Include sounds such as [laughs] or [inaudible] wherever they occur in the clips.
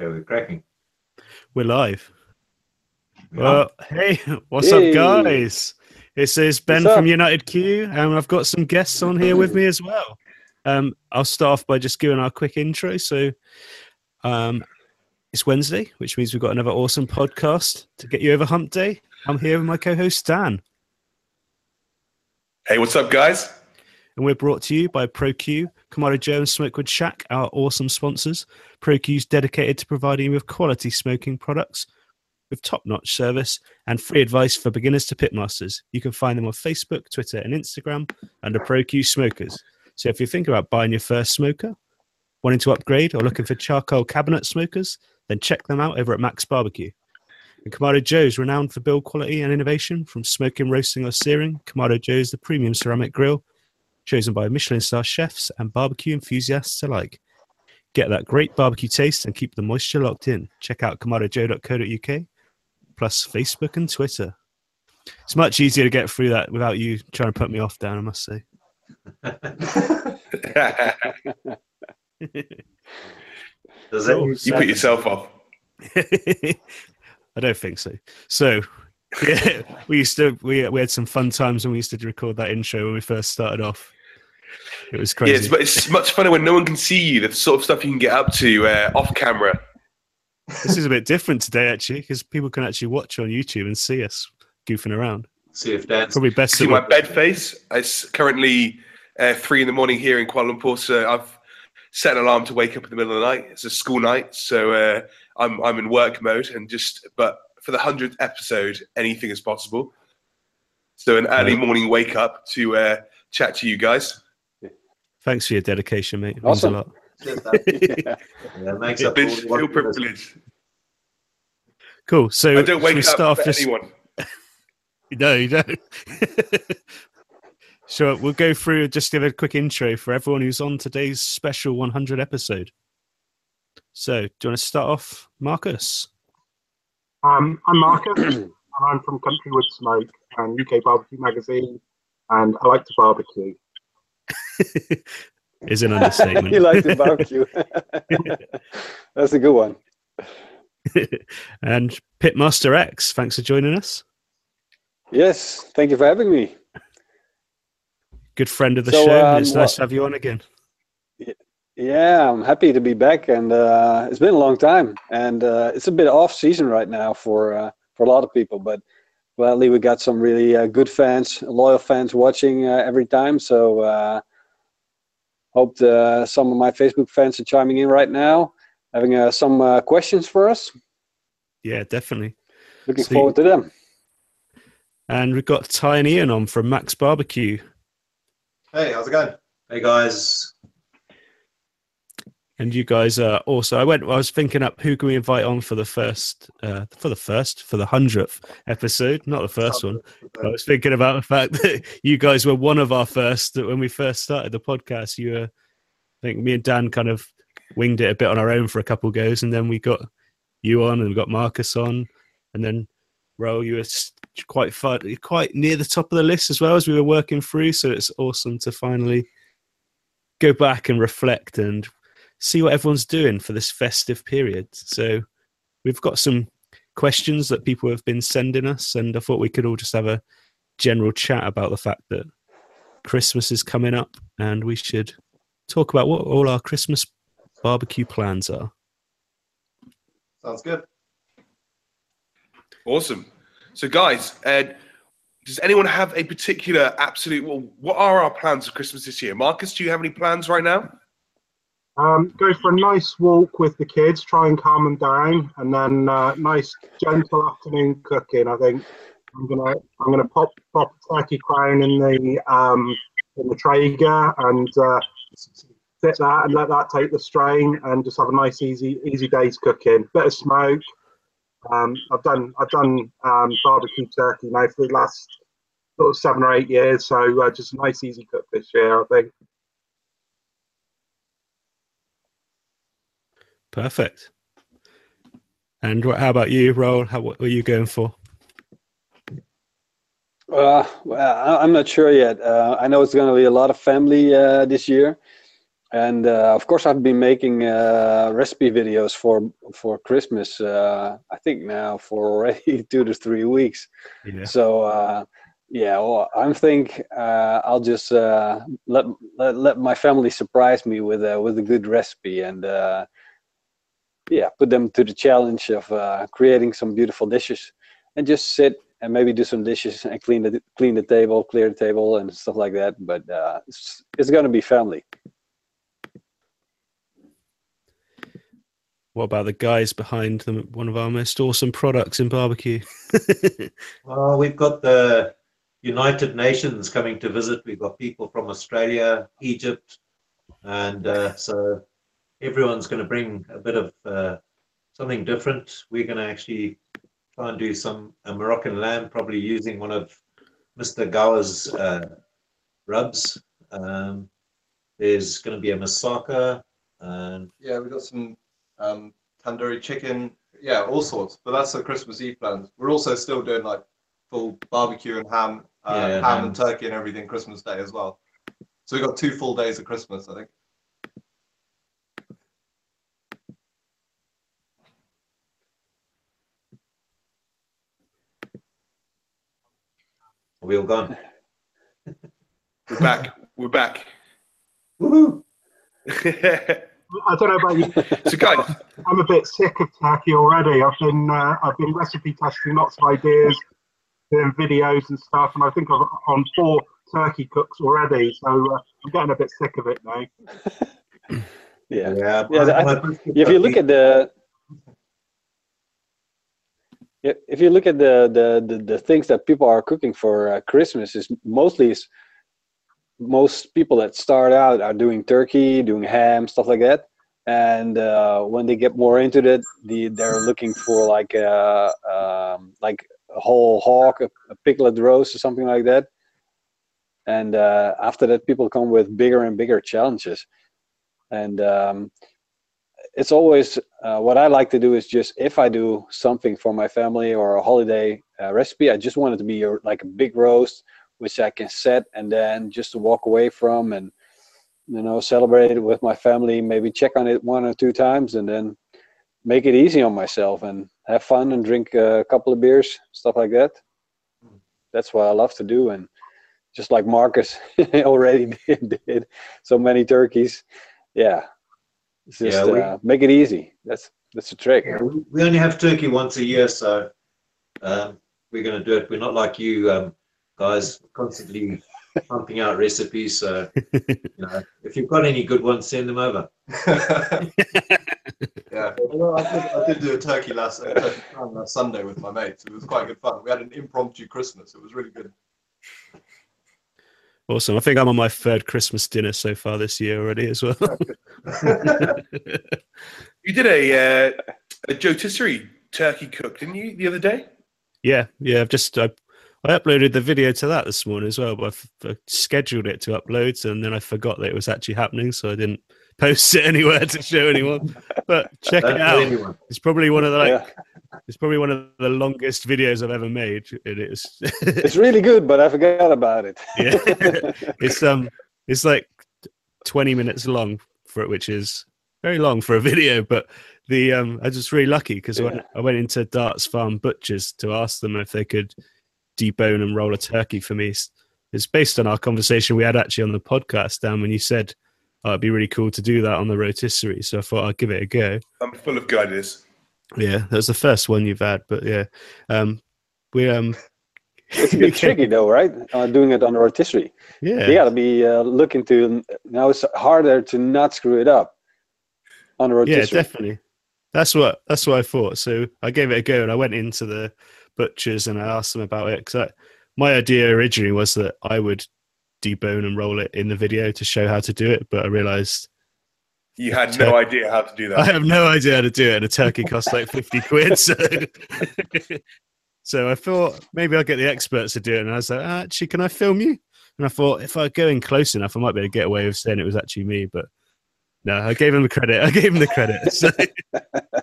Okay, we're cracking. We're live. Well, hey, what's hey. up, guys? This is Ben from United Q, and I've got some guests on here with me as well. Um, I'll start off by just giving our quick intro. So, um, it's Wednesday, which means we've got another awesome podcast to get you over Hump Day. I'm here with my co-host Dan. Hey, what's up, guys? And we're brought to you by ProQ, Kamado Joe, and Smokewood Shack, our awesome sponsors. ProQ is dedicated to providing you with quality smoking products with top-notch service and free advice for beginners to pitmasters. You can find them on Facebook, Twitter, and Instagram under ProQ Smokers. So if you think about buying your first smoker, wanting to upgrade, or looking for charcoal cabinet smokers, then check them out over at Max Barbecue. And Kamado Joe's renowned for build quality and innovation from smoking, roasting, or searing. Kamado Joe's the premium ceramic grill, chosen by Michelin star chefs and barbecue enthusiasts alike. Get that great barbecue taste and keep the moisture locked in. Check out kamadojoe.co.uk, plus Facebook and Twitter. It's much easier to get through that without you trying to put me off, Dan, I must say. [laughs] Does it? Oh, you put yourself off. [laughs] I don't think so. So, [laughs] yeah, we used to we we had some fun times when we used to record that intro when we first started off. It was crazy. Yeah, it's, but it's [laughs] much funner when no one can see you. The sort of stuff you can get up to uh, off camera. This is a bit different today, actually, because people can actually watch on YouTube and see us goofing around. See if that's probably best. See my bed face. It's currently uh, three in the morning here in Kuala Lumpur. So I've set an alarm to wake up in the middle of the night. It's a school night, so uh, I'm I'm in work mode and just. But for the hundredth episode, anything is possible. So an early morning wake up to uh, chat to you guys. Thanks for your dedication, mate. It awesome. means a lot. yeah. [laughs] yeah, thanks. Feel privileged. Cool. So I don't wake up start for just... anyone. [laughs] no, you don't. [laughs] So we'll go through just give a quick intro for everyone who's on today's special 100 episode. So, do you want to start off, Marcus? Um, I'm Marcus, [clears throat] and I'm from Country Wood Smoke and UK Barbecue Magazine, and I like to barbecue. [laughs] Is an understatement. you like to barbecue. [laughs] That's a good one. [laughs] and Pitmaster X, thanks for joining us. Yes, thank you for having me good friend of the so, show. Um, it's nice to have you on again. Yeah, I'm happy to be back, and uh, it's been a long time, and uh, it's a bit off season right now for uh, for a lot of people. But gladly, we got some really uh, good fans, loyal fans watching uh, every time. So uh, hope the, some of my Facebook fans are chiming in right now, having some questions for us. Yeah, definitely. Looking so forward to them. And we've got Ty and Ian on from Max Barbecue. Hey, how's it going? Hey guys. And you guys are also. I went. I was thinking up who can we invite on for the first, uh, for the first, for the hundredth episode. Not the first one. I was thinking about the fact [laughs] that you guys were one of our first. That when we first started the podcast, you were. I think me and Dan kind of winged it a bit on our own for a couple goes, and then we got you on, and we got Marcus on, and then Ro, you were quite far, quite near the top of the list as well as we were working through. So it's awesome to finally go back and reflect and see what everyone's doing for this festive period. So we've got some questions that people have been sending us, and I thought we could all just have a general chat about the fact that Christmas is coming up, and we should talk about what all our Christmas barbecue plans are. Sounds good. Awesome. So, guys, uh, does anyone have a particular absolute? Well, what are our plans for Christmas this year? Marcus, do you have any plans right now? Um, go for a nice walk with the kids, try and calm them down, and then uh, nice gentle afternoon cooking. I think I'm gonna I'm gonna pop pop turkey crown in the um, in the Traeger and uh, sit that and let that take the strain, and just have a nice easy easy day's cooking. Bit of smoke, um, I've done I've done um, barbecue turkey now for the last sort of seven or eight years, so uh, just a nice easy cook this year, I think. Perfect. And what, how about you, Roel? How, what are you going for? Uh, well, I'm not sure yet. Uh, I know it's going to be a lot of family uh, this year. and uh, of course I've been making uh, recipe videos for for Christmas. Uh, I think now for already [laughs] two to three weeks. Yeah. So uh, yeah, well, I'm think uh, I'll just uh, let, let let my family surprise me with a with a good recipe and uh, yeah, put them to the challenge of uh, creating some beautiful dishes and just sit and maybe do some dishes and clean the clean the table, clear the table and stuff like that. But uh, it's it's gonna be family. What about the guys behind them? One of our most awesome products in barbecue. [laughs] Well, we've got the United Nations coming to visit. We've got people from Australia, Egypt, and uh, so everyone's going to bring a bit of uh, something different. We're going to actually try and do some a Moroccan lamb, probably using one of Mr. Gower's uh, rubs. Um, there's going to be a masaka, and Yeah, we've got some um, tandoori chicken. Yeah, all sorts. But that's the Christmas Eve plans. We're also still doing like full barbecue and ham, uh, Yeah, ham, ham. and turkey and everything Christmas Day as well. So we've got two full days of Christmas, I think. We all gone. We're back. We're back. Woohoo! I don't know about you. [laughs] so, guys, I'm a bit sick of turkey already. I've been uh, I've been recipe testing lots of ideas, doing videos and stuff, and I think I've on four turkey cooks already. So uh, I'm getting a bit sick of it now. Yeah. [laughs] Yeah, Yeah, I my think brisket if you look at the yeah, if you look at the, the the the things that people are cooking for uh, Christmas is mostly is most people that start out are doing turkey, doing ham, stuff like that. And uh, when they get more into it, the, they're looking for like a um, like a whole hog, a, a piglet roast, or something like that. And uh, after that, people come with bigger and bigger challenges. And um, it's always uh, what I like to do is just if I do something for my family or a holiday uh, recipe, I just want it to be a, like a big roast, which I can set and then just walk away from and you know celebrate it with my family. Maybe check on it one or two times and then make it easy on myself and have fun and drink a couple of beers, stuff like that. That's what I love to do and just like Marcus [laughs] already did, [laughs] did so many turkeys. Yeah, it's just Yeah, we- uh, make it easy. That's that's the trick. Yeah, we- we only have turkey once a year, so um, we're going to do it. We're not like you um, guys, constantly [laughs] pumping out recipes. So, [laughs] you know, if you've got any good ones, send them over. [laughs] yeah, well, I, did, I did do a turkey last, uh, turkey last Sunday with my mates. It was quite good fun. We had an impromptu Christmas. It was really good. Awesome. I think I'm on my third Christmas dinner so far this year already as well. [laughs] you did a uh, a Joe turkey cook, didn't you, the other day? yeah, yeah. I've just I, I uploaded the video to that this morning as well, but I've, scheduled it to upload, and then I forgot that it was actually happening, so I didn't [laughs] post it anywhere to show anyone. But check it out. anyone. It's probably one of the like. Yeah. It's probably one of the longest videos I've ever made. It is. [laughs] It's really good, but I forgot about it. yeah, [laughs] it's um, it's like twenty minutes long for it, which is very long for a video. But the um, I was just really lucky because I, went, I went into Darts Farm Butchers to ask them if they could debone and roll a turkey for me. It's based on our conversation we had actually on the podcast, Dan, when you said oh, it'd be really cool to do that on the rotisserie. So I thought I'd give it a go. I'm full of good ideas. Yeah, that was the first one you've had, but yeah, um, we um, [laughs] It's a bit [laughs] tricky though, right? Uh, doing it on a rotisserie. yeah, You got to be uh, looking to. Now it's harder to not screw it up on a yeah, rotisserie. definitely. That's what that's what I thought. So I gave it a go, and I went into the butchers and I asked them about it because my idea originally was that I would debone and roll it in the video to show how to do it, but I realized You had no idea how to do that. I have no idea how to do it, and a turkey costs like fifty quid. So, [laughs] so I thought maybe I'll get the experts to do it, and I was like, ah, actually, can I film you? And I thought if I go in close enough, I might be able to get away with saying it was actually me, but. No, I gave him the credit. I gave him the credit. So, [laughs]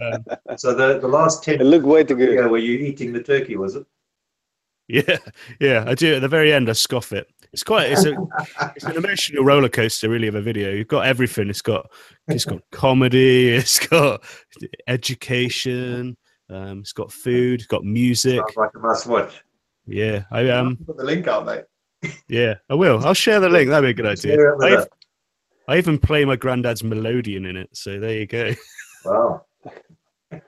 um, So the, the last It 10 looked way too ago, good. were you eating the turkey, was it? [laughs] Yeah, yeah, I do. At the very end, I scoff it. It's quite. It's a. it's an emotional roller coaster, really, of a video. You've got everything. It's got. It's got [laughs] comedy. It's got education. Um, it's got food. It's got music. Sounds like a must watch. Yeah, I um. Put the link out, mate. Yeah, I will. I'll share the link. That'd be a good idea. Share it with I, us. I even play my granddad's melodeon in it. So there you go. Wow. [laughs]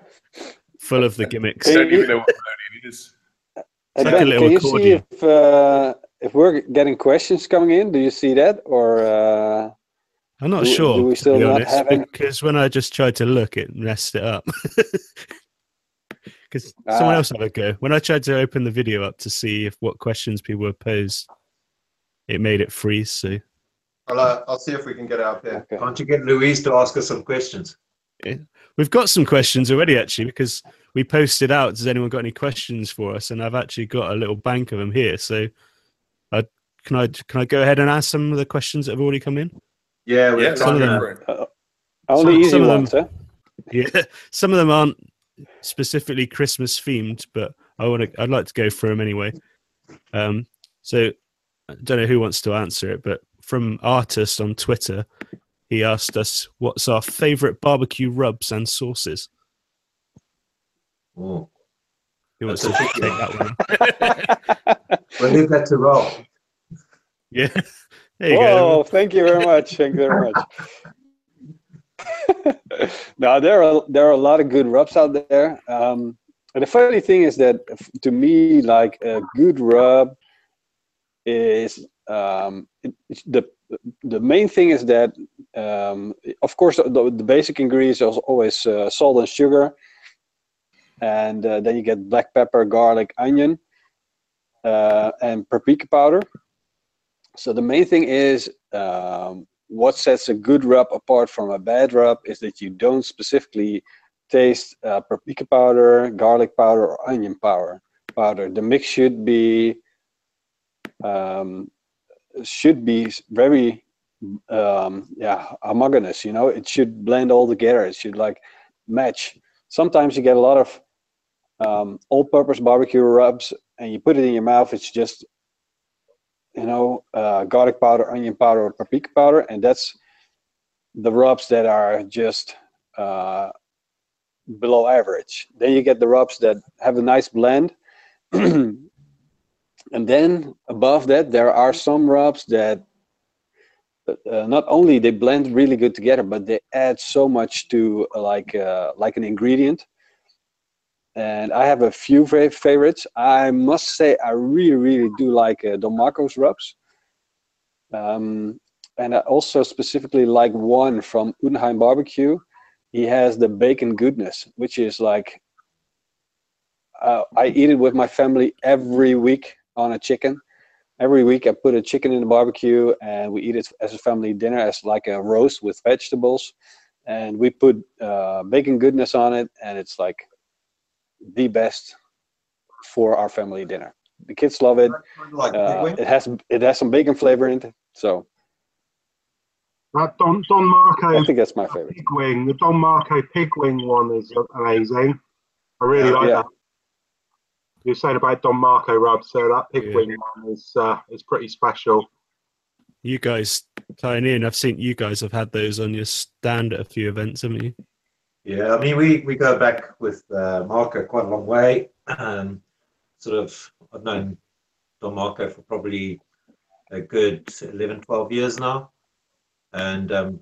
Full of the gimmicks. I don't even know what melody it is. Hey, It's like a Ben, little can you see if uh, if we're getting questions coming in? Do you see that, or uh, I'm not Do- sure, do we to still be not honest, have any- because when I just tried to look, it messed it up. [laughs] Because someone Ah. else had a go. When I tried to open the video up to see if what questions people were posed, it made it freeze. So I'll, uh, I'll see if we can get it up here. okay. Can't you get Louise to ask us some questions? we've got some questions already, actually, because we posted out. Does anyone got any questions for us? And I've actually got a little bank of them here. So, I can I can I go ahead and ask some of the questions that have already come in? Yeah, we're Yeah, some of them- go for it. only Some- easy some of them- huh? [laughs] Yeah, some of them aren't specifically Christmas themed, but I want to. I'd like to go through them anyway. Um, so I don't know who wants to answer it, but from artist on Twitter, he asked us, "What's our favorite barbecue rubs and sauces?" Oh, Who wants That's to a take that one? [laughs] we'll leave that to Rob. Yeah, [laughs] there you Whoa, go. thank you very much. Thank you very much. [laughs] now there are there are a lot of good rubs out there. Um, and the funny thing is that to me, like a good rub is um, it, it's the the main thing is that um, of course the, the basic ingredients are always uh, salt and sugar, and uh, then you get black pepper, garlic, onion, uh, and paprika powder. So the main thing is um, what sets a good rub apart from a bad rub is that you don't specifically taste uh, paprika powder, garlic powder, or onion powder. Powder. The mix should be um, should be very um, yeah homogeneous. You know, it should blend all together. It should like match. Sometimes you get a lot of um, all-purpose barbecue rubs, and you put it in your mouth. It's just you know, uh, garlic powder, onion powder, or paprika powder, and that's the rubs that are just uh, below average. Then you get the rubs that have a nice blend, [clears throat] and then above that, there are some rubs that uh, not only they blend really good together, but they add so much to uh, like uh, like an ingredient. And I have a few favorites. I must say, I really, really do like uh, Don Marco's rubs. Um, and I also specifically like one from Unheim Barbecue. He has the bacon goodness, which is like uh, I eat it with my family every week on a chicken. Every week I put a chicken in the barbecue and we eat it as a family dinner as like a roast with vegetables. And we put uh, bacon goodness on it, and it's like the best for our family dinner. The kids love it. Like Uh, it has it has some bacon flavor in it, so That Don Don Marco. I think that's my favorite. pig wing, the Don Marco pig wing one is amazing. I really Yeah. like Yeah. that. You said about Don Marco rub, so that pig Yeah. wing one is uh, is pretty special. You guys tying in. I've seen you guys have had those on your stand at a few events, haven't you? Yeah, I mean, we, we go back with uh, Marco quite a long way. Um, sort of, I've known Don Marco for probably a good 11, 12 years now. And um,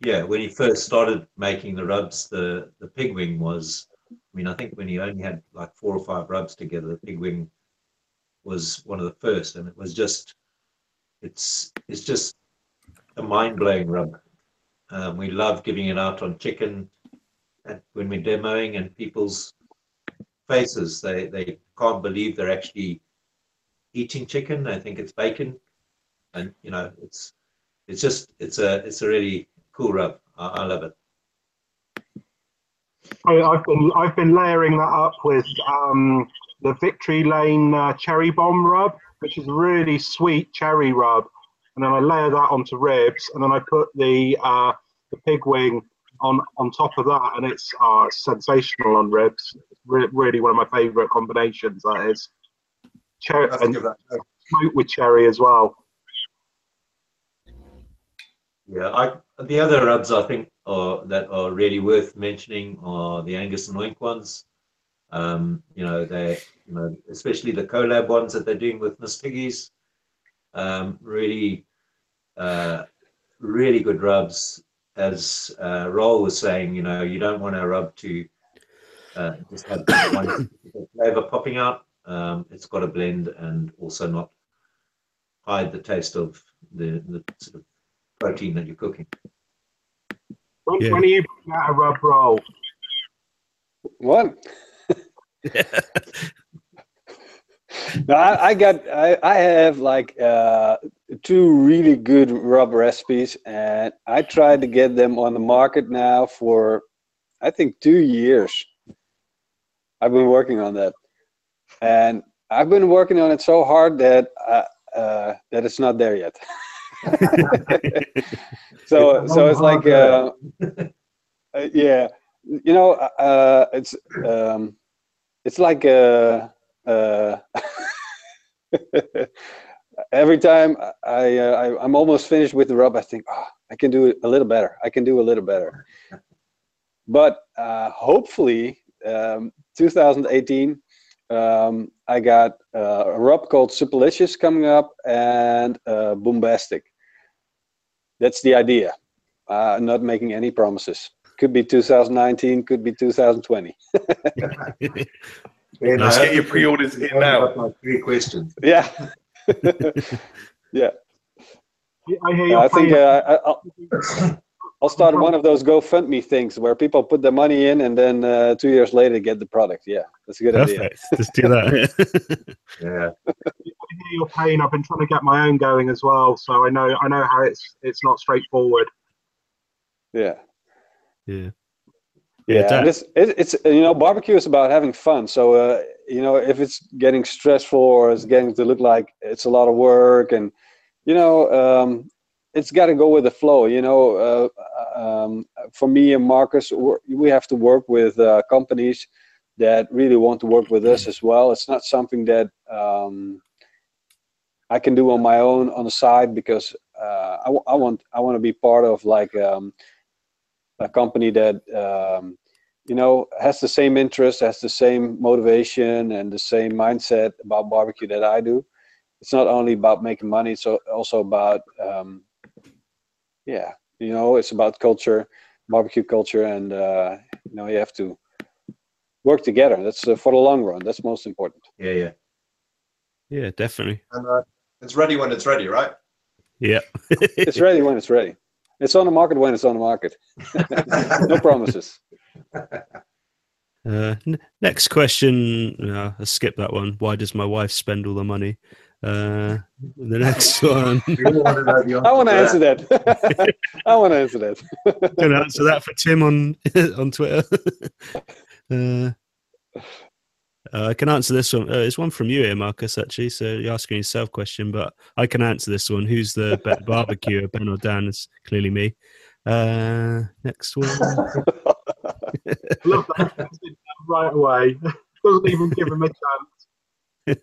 yeah, when he first started making the rubs, the, the pig wing was, I mean, I think when he only had like four or five rubs together, the pig wing was one of the first. And it was just, it's, it's just a mind blowing rub. Um, we love giving it out on chicken and when we're demoing and people's faces, they, they can't believe they're actually eating chicken. They think it's bacon. And you know, it's it's just it's a it's a really cool rub. I, I love it. I, I've been I've been layering that up with um, the Victory Lane uh, cherry bomb rub, which is really sweet cherry rub, and then I layer that onto ribs, and then I put the uh, the pig wing on on top of that, and it's uh, sensational on ribs. Re- really one of my favourite combinations. That is. cherry and give that a go. smoked with cherry as well. Yeah, I, the other rubs I think are that are really worth mentioning are the Angus and Oink ones. Um, you know, they, you know, especially the collab ones that they're doing with Miss Piggies. Um, really, uh, really good rubs. As uh, Roel was saying, you know, you don't want a rub to uh, just have one [coughs] flavor popping out. Um, it's got to blend and also not hide the taste of the, the sort of protein that you're cooking. When, Yeah. when are you putting out a rub roll? What? [laughs] [laughs] No, I, I got I, I have like uh, two really good rub recipes, and I tried to get them on the market now for I think two years. I've been working on that, and I've been working on it so hard that uh, uh, that it's not there yet. [laughs] so so it's like uh, uh, yeah, you know uh, it's um, it's like uh, uh, [laughs] every time I, uh, I I'm almost finished with the rub, I think, oh, I can do it a little better. I can do a little better. [laughs] But uh, hopefully, um, 2018, um, I got uh, a rub called Superlicious coming up and uh, Bombastic. That's the idea. Uh, I'm not making any promises. Could be 2019, could be 2020. [laughs] [laughs] Let's get your pre-orders in now. My three questions. Yeah. [laughs] I hear you're I think uh, I- I'll, I'll start one of those GoFundMe things where people put the money in and then uh, two years later get the product. Yeah, that's a good idea. Perfect. Let's do that. [laughs] Yeah. I hear your pain. I've been trying to get my own going as well, so I know I know how it's it's not straightforward. Yeah. yeah. Yeah, and it's it, it's you know barbecue is about having fun. So uh, you know if it's getting stressful or it's getting to look like it's a lot of work, and you know um, it's got to go with the flow. You know, uh, um, for me and Marcus, we have to work with uh, companies that really want to work with us as well. It's not something that um, I can do on my own on the side because uh, I, w- I want I want to be part of like. A company that um, you know has the same interest, has the same motivation, and the same mindset about barbecue that I do. It's not only about making money; it's also about um, yeah, you know, it's about culture, barbecue culture, and uh, you know, you have to work together. That's uh, for the long run. That's most important. Yeah, yeah. Yeah, definitely. And uh, it's ready when it's ready, right? Yeah. [laughs] It's ready when it's ready. It's on the market when it's on the market. [laughs] no promises. Uh, n- next question. Uh, I'll skip that one. Why does my wife spend all the money? Uh, the next [laughs] one. We all want to know the I want to answer that. that. [laughs] I want to answer that. Can I answer that for Tim on on Twitter? uh, uh, I can answer this one. Uh, it's one from you here, Marcus. Actually, so you're asking yourself question, but I can answer this one. Who's the better [laughs] barbecuer, Ben or Dan? It's clearly me. Uh, next one. [laughs] [laughs] Love that right away. Doesn't even give him a chance.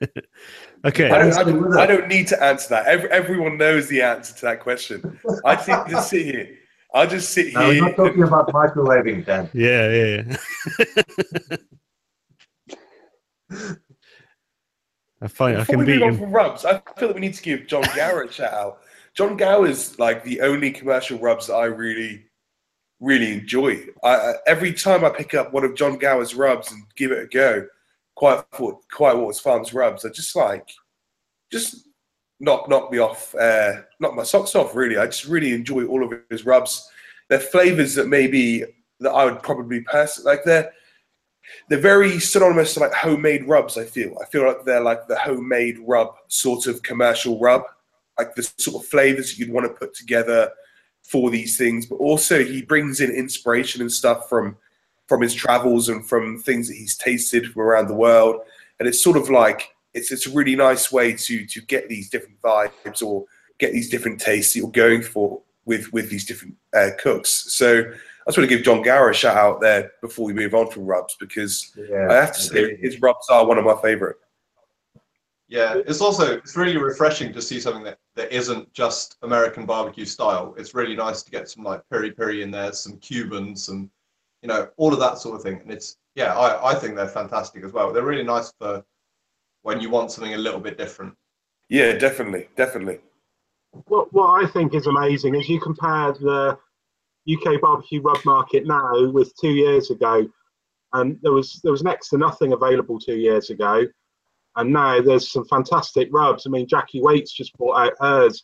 Okay. I don't, I, don't, I don't need to answer that. Every, everyone knows the answer to that question. I just need to sit here. I'll just sit No, we're here. not talking about microwaving, Dan. Yeah, yeah. yeah. I find I can we beat move on him. from rubs, I feel that we need to give John Gower a shout out. John Gower is like the only commercial rubs that I really, really enjoy. I, every time I pick up one of John Gower's rubs and give it a go, quite quite Waters Farms rubs, I just like, just knock knock me off, uh, knock my socks off. Really, I just really enjoy all of his rubs. They're flavors that maybe that I would probably pass. Like they're they're very synonymous to like homemade rubs. I feel. I feel like they're like the homemade rub sort of commercial rub, like the sort of flavors you'd want to put together for these things. But also, he brings in inspiration and stuff from from his travels and from things that he's tasted from around the world. And it's sort of like it's it's a really nice way to to get these different vibes or get these different tastes that you're going for with with these different uh, cooks. So I just want to give John Gower a shout out there before we move on from rubs because Yeah. I have to say his rubs are one of my favorite. Yeah, it's also it's really refreshing to see something that, that isn't just American barbecue style. It's really nice to get some like peri peri in there, some Cuban, some you know, all of that sort of thing. And it's yeah, I, I think they're fantastic as well. They're really nice for when you want something a little bit different. Yeah, definitely, definitely. What what I think is amazing is you compare the UK barbecue rub market now with two years ago, and there was there was next to nothing available two years ago, and now there's some fantastic rubs. I mean, Jackie Waits just brought out hers.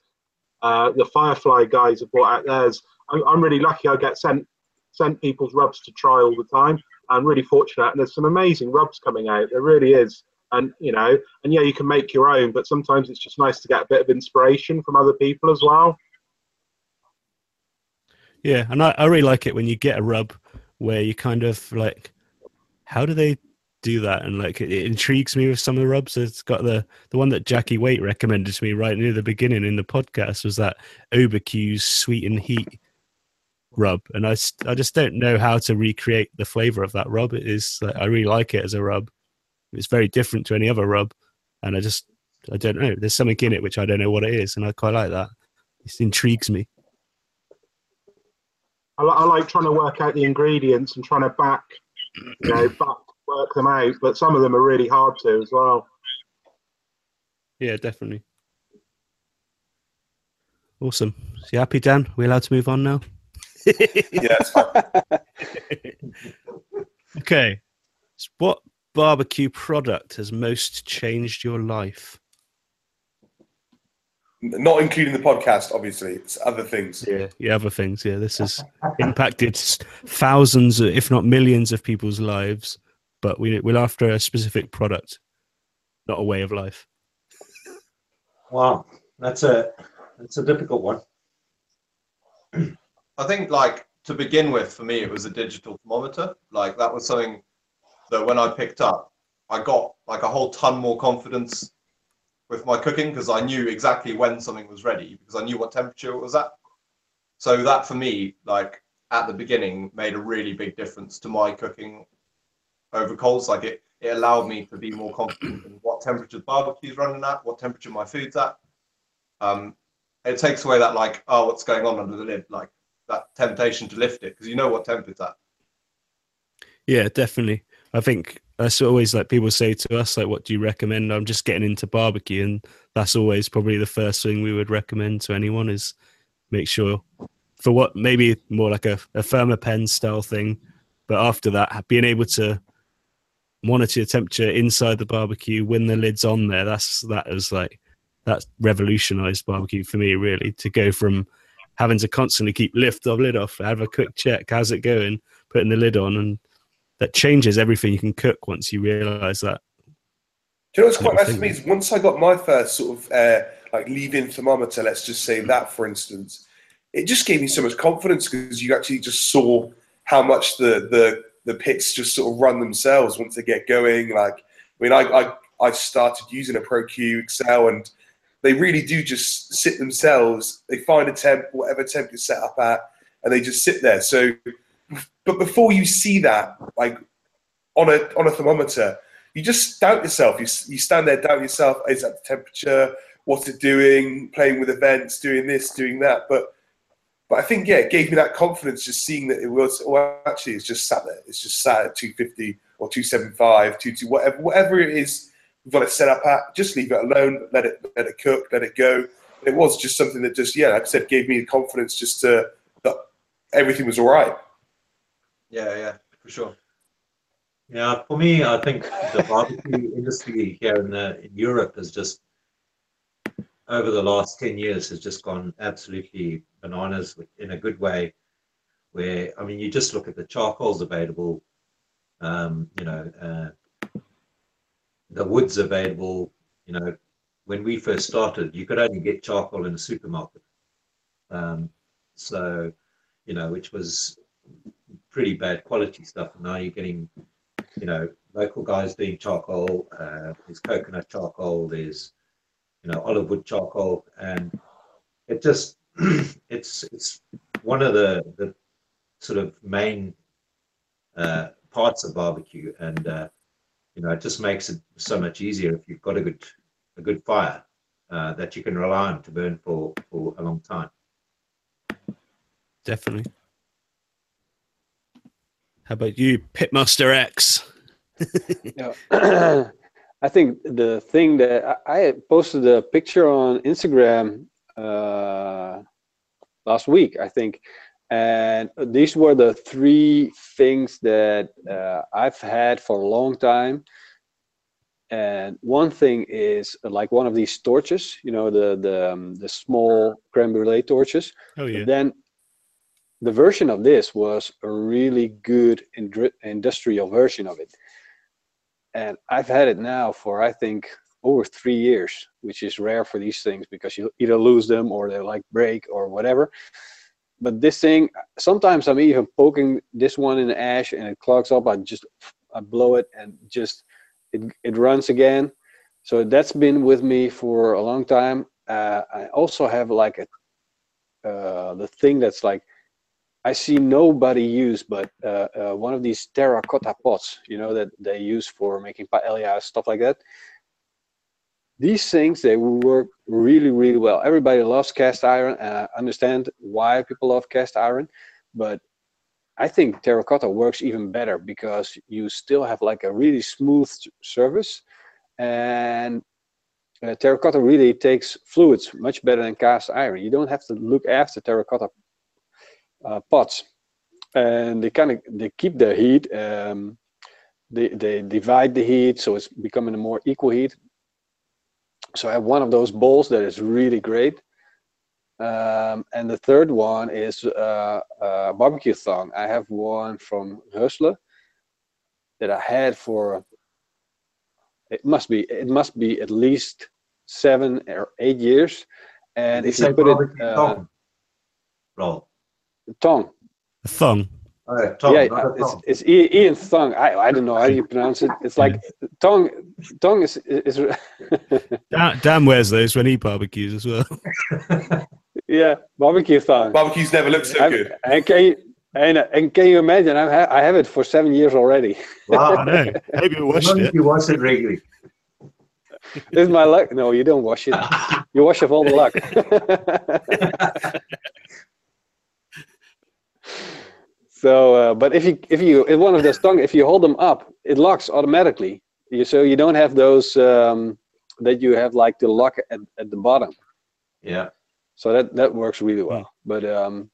Uh, the Firefly guys have brought out theirs. I'm, I'm really lucky. I get sent sent people's rubs to try all the time. I'm really fortunate, and there's some amazing rubs coming out. There really is, and you know, and yeah, you can make your own, but sometimes it's just nice to get a bit of inspiration from other people as well. Yeah, and I, I really like it when you get a rub where you kind of like, how do they do that? And like, it, it intrigues me with some of the rubs. It's got the the one that Jackie Waite recommended to me right near the beginning in the podcast was that Obie-Cue's Sweet and Heat rub, and I I just don't know how to recreate the flavor of that rub. It is like, I really like it as a rub. It's very different to any other rub, and I just I don't know. There's something in it which I don't know what it is, and I quite like that. It intrigues me. I, I like trying to work out the ingredients and trying to back, you know, [clears throat] back work them out. But some of them are really hard to as well. Yeah, definitely. Awesome. So you happy, Dan? We allowed to move on now? [laughs] Yeah, [laughs] okay. So what barbecue product has most changed your life? Not including the podcast. Obviously, it's other things. Yeah, yeah, other things. Yeah, this has impacted thousands, if not millions, of people's lives. But we, we're after a specific product, not a way of life. Wow, that's a that's a difficult one. I think like to begin with, for me, it was a digital thermometer. Like that was something that when I picked up, I got like a whole ton more confidence with my cooking because I knew exactly when something was ready because I knew what temperature it was at. So that for me, like at the beginning, made a really big difference to my cooking over coals. Like it, it allowed me to be more confident in what temperature the barbecue's running at, what temperature my food's at. Um, it takes away that like, oh, what's going on under the lid? Like that temptation to lift it because you know what temp it's at. Yeah, definitely. I think that's always like people say to us, like, what do you recommend? I'm just getting into barbecue, and that's always probably the first thing we would recommend to anyone is make sure for what maybe more like a, a Thermapen style thing, but after that, being able to monitor your temperature inside the barbecue when the lid's on there, that's that is like that's revolutionized barbecue for me, really, to go from having to constantly keep lift off lid off, have a quick check, how's it going, putting the lid on and that changes everything you can cook once you realize that. Do you know what's quite nice for me is once I got my first sort of uh, like leave-in thermometer, let's just say that for instance, it just gave me so much confidence because you actually just saw how much the the the pits just sort of run themselves once they get going. Like, I mean, I I, I started using a ProQ Excel and they really do just sit themselves. They find a temp, whatever temp you're set up at, and they just sit there. So, but before you see that, like on a on a thermometer, you just doubt yourself. You, you stand there, doubt yourself. Is that the temperature? What's it doing? Playing with events, doing this, doing that. But but I think yeah, it gave me that confidence just seeing that it was. Well, actually, it's just sat there. It's just sat at 250 or 275, 22, whatever whatever it is. We've got it set up at. Just leave it alone. Let it let it cook. Let it go. It was just something that just yeah, like I said, gave me the confidence just to that everything was all right. Yeah, yeah, for sure. Yeah, for me, I think the barbecue [laughs] industry here in, the, in Europe has just, over the last 10 years, has just gone absolutely bananas in a good way. Where, I mean, you just look at the charcoals available, um, you know, uh, the woods available. You know, when we first started, you could only get charcoal in a supermarket. Um, so, you know, which was pretty bad quality stuff. And now you're getting you know, local guys doing charcoal. Uh, there's coconut charcoal. There's, you know, olive wood charcoal, and it just [clears throat] it's it's one of the the sort of main uh, parts of barbecue, and uh, you know, it just makes it so much easier if you've got a good a good fire uh, that you can rely on to burn for, for a long time. Definitely. How about you, Pitmaster X? [clears throat] I think the thing that I, I posted a picture on Instagram uh, last week, I think, and these were the three things that uh, I've had for a long time. And one thing is like one of these torches, you know, the the um, the small creme brulee torches. Oh yeah. Then the version of this was a really good industrial version of it. And I've had it now for I think over three years, which is rare for these things because you either lose them or they like break or whatever. But this thing, sometimes I'm even poking this one in the ash and it clogs up. I just I blow it and just it it runs again. So that's been with me for a long time. Uh, I also have like a uh, the thing that's like I see nobody use, but uh, uh, one of these terracotta pots, you know, that they use for making paella stuff like that. These things they work really, really well. Everybody loves cast iron, and I understand why people love cast iron, but I think terracotta works even better because you still have like a really smooth surface, and uh, terracotta really takes fluids much better than cast iron. You don't have to look after terracotta pots, and they kind of they keep the heat. Um, they they divide the heat, so it's becoming a more equal heat. So I have one of those bowls that is really great. Um, and the third one is uh, uh, barbecue thong. I have one from Hössle that I had for it must be it must be at least seven or eight years. And if you put it uh, thong? Roel. tongue, thong. Oh, yeah, yeah, it's, thong. it's I- Ian Thong. I, I don't know how you pronounce it. It's like tongue. Tongue is is [laughs] Dan, Dan wears those when he barbecues as well. [laughs] yeah barbecue thong. Barbecues never look so I'm- good. And can you, and, and can you imagine? I have I have it for seven years already. Wow, I Wow. know. Hope you watched As it. You watch it regularly. this is my luck. No, you don't wash it. [laughs] You wash of all the luck. So, uh, but if you if you if one of those tongue, if you hold them up, it locks automatically. You so you don't have those um, that you have like the lock at, at the bottom. Yeah. So that that works really well. But um,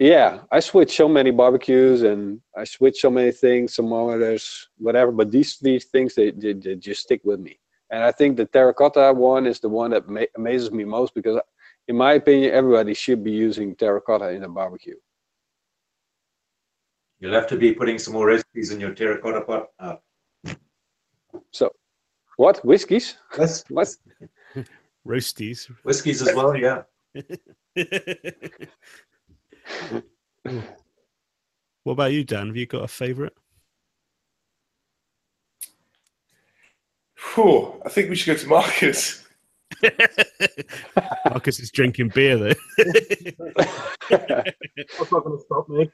yeah, I switched so many barbecues and I switched so many things, thermometers, whatever. But these these things they, they, they just stick with me. And I think the terracotta one is the one that ma- amazes me most because, in my opinion, everybody should be using terracotta in a barbecue. You'll have to be putting some more recipes in your terracotta pot. Uh, So, what whiskeys? yes, [laughs] What? Roasties. whiskies as well. Yeah. [laughs] what about you, Dan? Have you got a favourite? Whew, I think we should go to Marcus. [laughs] Marcus is drinking beer though. That's not going to stop me.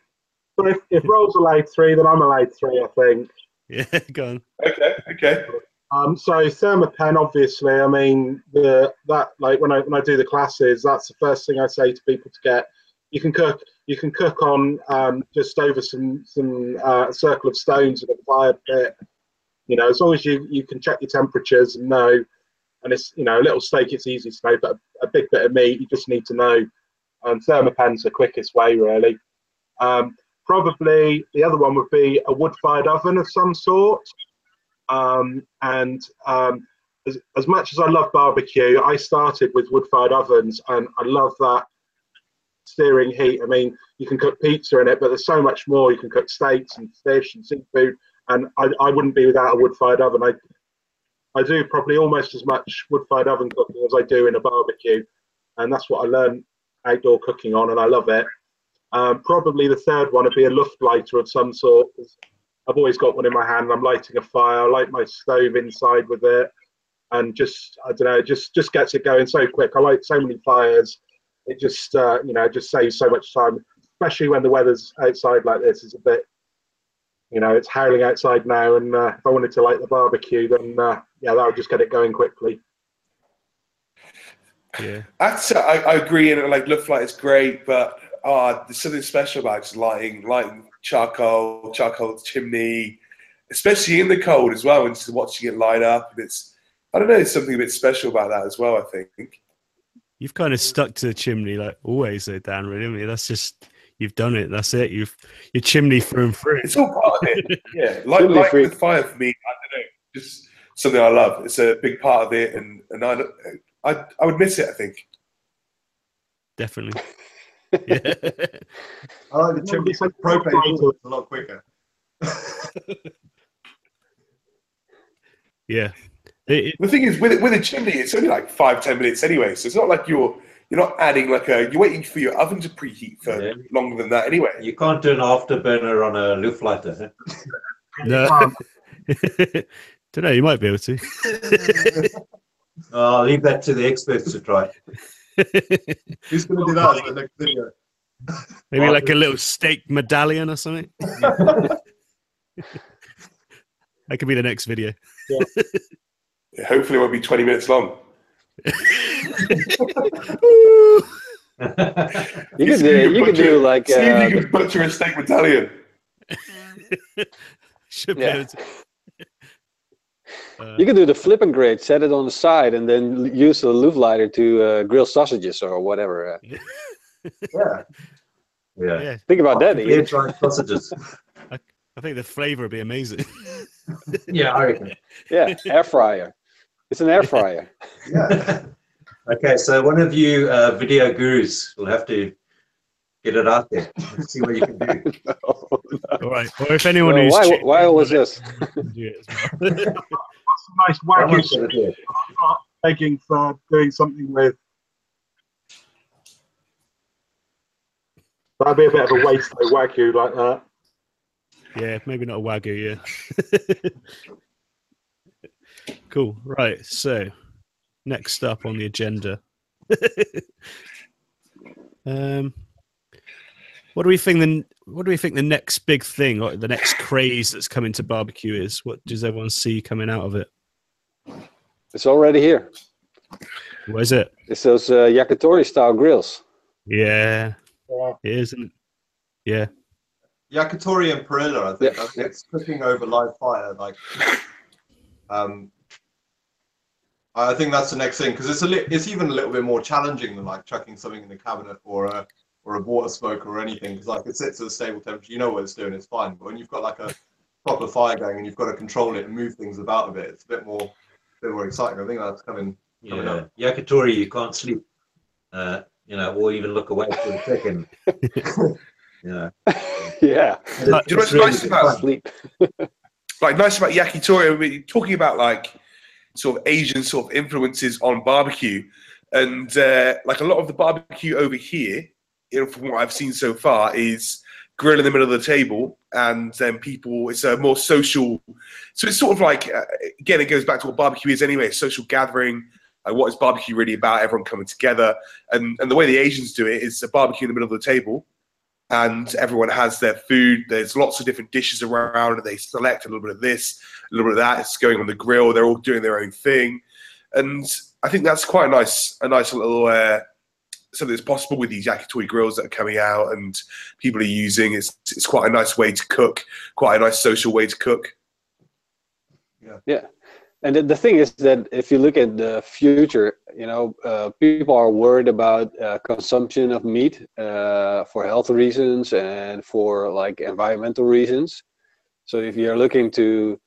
But if, if Roel's allowed three, then I'm allowed three, I think. [laughs] yeah, go on. Okay, okay. Um, so Thermapen, obviously, I mean, the that like when I when I do the classes, that's the first thing I say to people to get. You can cook. You can cook on um, just over some some uh, circle of stones in a fire pit. You know, as long as you you can check your temperatures and know. And it's you know a little steak, it's easy to know, but a, a big bit of meat, you just need to know. And Thermapen's the quickest way, really. Um, probably the other one would be a wood-fired oven of some sort. Um, and um, as, as much as I love barbecue, I started with wood-fired ovens, and I love that steering heat. I mean, you can cook pizza in it, but there's so much more. You can cook steaks and fish and seafood, and I, I wouldn't be without a wood-fired oven. I I do probably almost as much wood-fired oven cooking as I do in a barbecue, and that's what I learned outdoor cooking on, and I love it. Um, probably the third one would be a Looftlighter of some sort. I've always got one in my hand. I'm lighting a fire. I light my stove inside with it, and just I don't know, it just just gets it going so quick. I light so many fires. It just uh, you know just saves so much time, especially when the weather's outside like this. It's a bit you know it's howling outside now, and uh, if I wanted to light the barbecue, then uh, yeah, that would just get it going quickly. Yeah. That's, I, I agree, and like Luftlight is great, but uh, there's something special about just lighting, lighting charcoal, charcoal chimney, especially in the cold as well, and just watching it light up. And it's, I don't know, there's something a bit special about that as well. I think. You've kind of stuck to the chimney like always, though, Dan. Really, I mean, that's just you've done it. That's it. You've your chimney through and through. It's all part of it. Yeah, [laughs] like Chimney like freak. the fire for me. I don't know, just something I love. It's a big part of it, and and I I I would miss it. I think. Definitely. Yeah. [laughs] I like the chimney. It's like Propane is a lot quicker. [laughs] yeah. It, it, The thing is, with it, with a chimney, it's only like five ten minutes anyway. So it's not like you're you're not adding like a you're waiting for your oven to preheat for Yeah. longer than that anyway. You can't do an afterburner on a Looftlighter. huh? [laughs] no. Don't know. You might be able to. I'll leave that to the experts to try. Who's going to do that as the next video? [laughs] Maybe like a little steak medallion or something. [laughs] that could be the next video. Hopefully, it won't be twenty minutes long. [laughs] You could do, you could do like See if uh, you can butcher a steak medallion. Should be Yeah. able to. Uh, you could do the flip and grate, set it on the side, and then use the Looftlighter to uh, grill sausages or whatever. Uh, [laughs] Yeah. Yeah. yeah, think about that, Air Ian. dried sausages. [laughs] I think the flavor would be amazing. [laughs] yeah, I reckon. Yeah, air fryer. It's an air fryer. Yeah. Okay, so one of you uh, video gurus will have to get it out there and see what you can do. All right. Or if anyone Well, who's why, tuning why was this? Do it as well. That's nice Someone's wagyu gotta do begging for doing something with. That'd be a bit of a waste though, wagyu like that. yeah, maybe not a wagyu. Yeah. [laughs] cool. Right. So, next up on the agenda. [laughs] um, what do we think? The what do we think the next big thing or the next craze that's coming to barbecue is? What does everyone see coming out of it? It's already here. What is it? It's those uh, yakitori style grills. Yeah, Yeah. it is, isn't it? Yeah. Yakitori and Parrilla, I think. Yeah. I think it's cooking over live fire. Like, um, I think that's the next thing because it's a li- it's even a little bit more challenging than like chucking something in the cabinet or a or a water smoker or anything because like it sits at a stable temperature, you know what it's doing, it's fine. But when you've got like a proper fire going and you've got to control it and move things about a bit, it's a bit more bit more exciting. I think that's coming. Coming Yeah, yakitori, you can't sleep, uh, you know, or even look away for a second. [laughs] yeah, yeah, Do you know what's nice about- sleep. [laughs] like nice about yakitori. I mean, talking about like sort of Asian sort of influences on barbecue, and uh, like a lot of the barbecue over here, you know, from what I've seen so far, is grill in the middle of the table, and then people. It's a more social. So it's sort of like uh, again, it goes back to what barbecue is anyway: social gathering. Like what is barbecue really about? Everyone coming together, and and the way the Asians do it is a barbecue in the middle of the table and everyone has their food. There's lots of different dishes around, and they select a little bit of this, a little bit of that. It's going on the grill. They're all doing their own thing, and I think that's quite a nice, a nice little uh, something that's possible with these yakitori grills that are coming out and people are using. It's it's quite a nice way to cook, quite a nice social way to cook. Yeah. Yeah. And the, the thing is that if you look at the future, you know, uh, people are worried about uh, consumption of meat uh, for health reasons and for like environmental reasons. So if you're looking to,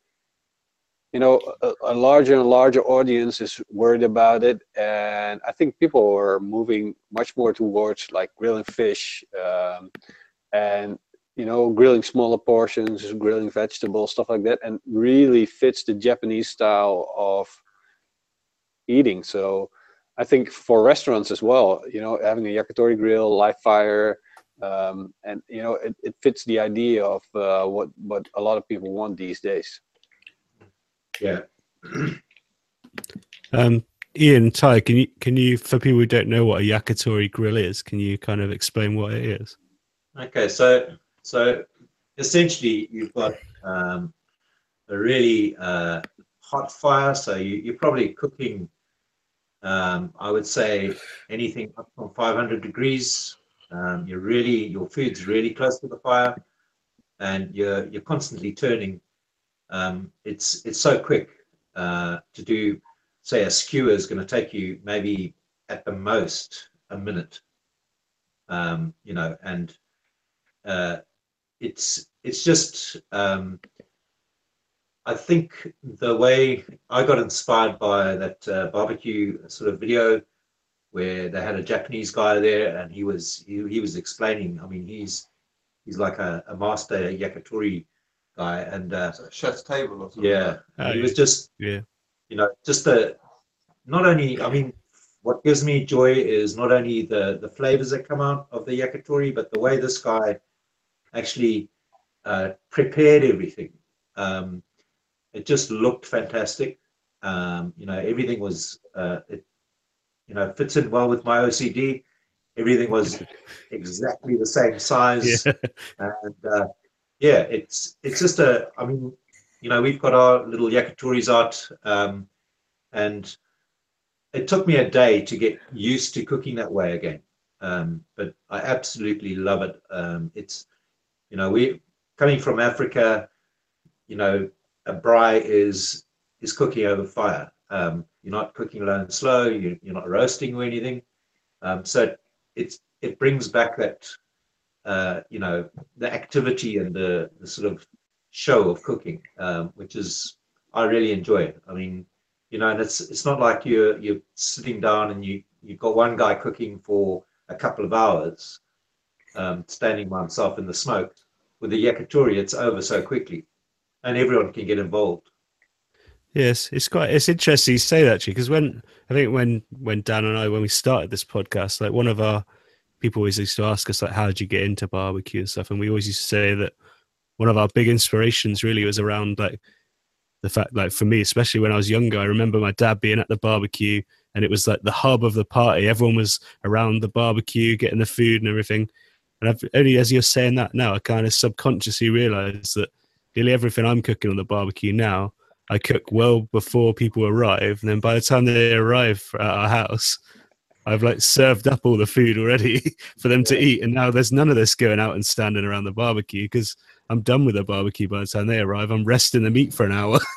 you know, a, a larger and larger audience is worried about it, and I think people are moving much more towards like grilling fish, um, and you know, grilling smaller portions, grilling vegetables, stuff like that, and really fits the Japanese style of eating. So I think for restaurants as well, you know, having a yakitori grill, live fire, um, and you know, it, it fits the idea of uh, what what a lot of people want these days. Yeah. Um, Ian, Ty, can you can you for people who don't know what a yakitori grill is, can you kind of explain what it is? Okay, so so essentially you've got um, a really uh, hot fire. So you, you're probably cooking, um, I would say, anything up from 500 degrees. Um, you're really your food's really close to the fire, and you're you're constantly turning. Um, it's it's so quick uh, to do. Say a skewer is going to take you maybe at the most a minute. Um, you know, and uh, it's it's just um, I think the way I got inspired by that uh, barbecue sort of video where they had a Japanese guy there and he was he, he was explaining. I mean, he's he's like a, a master yakitori guy, and uh, chef's table or something. yeah, Oh, he was just yeah. you know just the not only I mean what gives me joy is not only the the flavors that come out of the yakitori, but the way this guy actually uh, prepared everything. Um, it just looked fantastic. Um, you know, everything was uh, it you know fits in well with my OCD. Everything was [laughs] exactly the same size Yeah. and uh, yeah, it's it's just a. I mean, you know, we've got our little yakitoris out, um, and it took me a day to get used to cooking that way again. Um, but I absolutely love it. Um, it's, you know, we coming from Africa, you know, a braai is is cooking over fire. Um, you're not cooking low and slow. You, you're not roasting or anything. Um, so it's it brings back that uh, you know the activity and the, the sort of show of cooking, um, which is I really enjoy it. I mean, you know, and it's it's not like you're you're sitting down and you you've got one guy cooking for a couple of hours, um, standing by himself in the smoke. With the yakitori, it's over so quickly, and everyone can get involved. Yes, it's quite it's interesting you say that actually because when I think when when Dan and I when we started this podcast, like one of our people always used to ask us like how did you get into barbecue and stuff, and we always used to say that one of our big inspirations really was around like the fact like for me especially when I was younger, I remember my dad being at the barbecue and it was like the hub of the party. Everyone was around the barbecue getting the food and everything. And I've only as you're saying that now, I kind of subconsciously realised that nearly everything I'm cooking on the barbecue now I cook well before people arrive, and then by the time they arrive at our house, I've like served up all the food already [laughs] for them to eat. And now there's none of this going out and standing around the barbecue because I'm done with the barbecue by the time they arrive. I'm resting the meat for an hour. [laughs]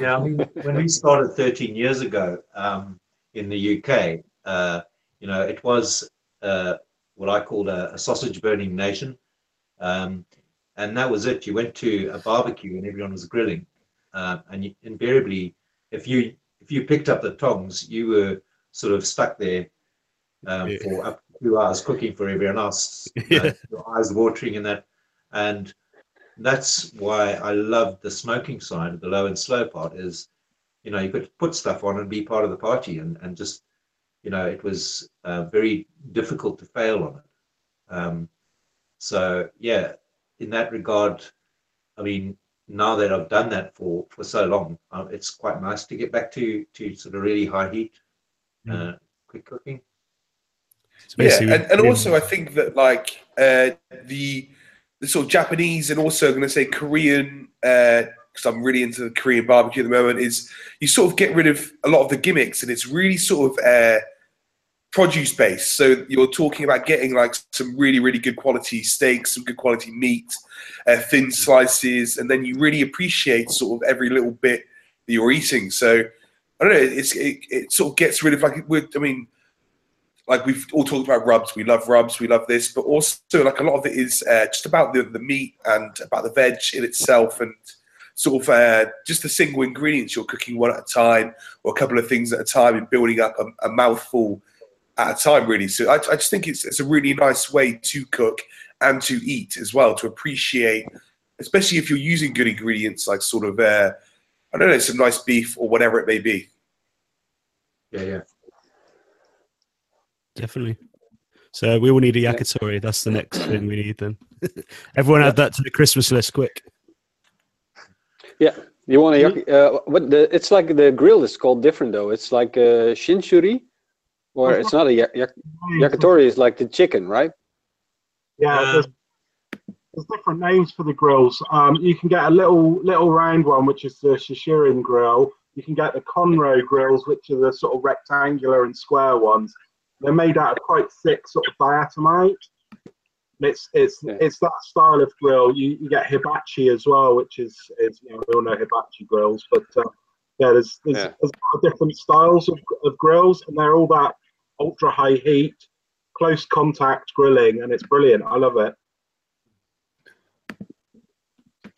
Yeah, I mean, when we started 13 years ago um, in the UK, uh, you know, it was uh, what I called a, a sausage burning nation. Um, and that was it. You went to a barbecue and everyone was grilling. Uh, and you, invariably, if you if you picked up the tongs, you were sort of stuck there um, Yeah. for up to two hours cooking for everyone else. [laughs] Yeah. your eyes watering in that. And that's why I love the smoking side of the low and slow part is, you know, you could put stuff on and be part of the party and, and just, you know, it was uh, very difficult to fail on it. Um, so yeah, in that regard, I mean, now that I've done that for, for so long, uh, it's quite nice to get back to, to sort of really high heat, uh, quick cooking. It's Yeah, and, and also I think that like uh, the the sort of Japanese and also I'm going to say Korean because I'm really into the Korean barbecue at the moment is you sort of get rid of a lot of the gimmicks and it's really sort of uh, produce based. So you're talking about getting like some really really good quality steaks, some good quality meat, uh, thin slices, and then you really appreciate sort of every little bit that you're eating. So I don't know. It's it, it sort of gets rid of like we're- I mean like we've all talked about rubs. We love rubs. We love this, but also like a lot of it is uh, just about the the meat and about the veg in itself, and sort of uh, just the single ingredients. You're cooking one at a time, or a couple of things at a time, and building up a, a mouthful at a time. Really, so I, I just think it's it's a really nice way to cook and to eat as well. To appreciate, especially if you're using good ingredients, like sort of uh, I don't know, some nice beef or whatever it may be. Yeah, yeah. Definitely. So we all need a yakitori. That's the next thing we need then. [laughs] Everyone add that to the Christmas list quick. Yeah. You want to? Uh, what the? It's like the grill is called different though. It's like uh, shichirin, or it's not a yak- yak- yakitori. Is like the chicken, right? Yeah, Uh, there's, different names for the grills. Um, you can get a little little round one, which is the Shichirin grill. You can get the Konro grills, which are the sort of rectangular and square ones. They're made out of quite thick sort of diatomite. It's it's Yeah. it's that style of grill. You, you get hibachi as well, which is is you know we all know hibachi grills, but uh, yeah, there's there's, Yeah. there's a lot of different styles of, of grills, and they're all that ultra high heat, close contact grilling, and it's brilliant. I love it.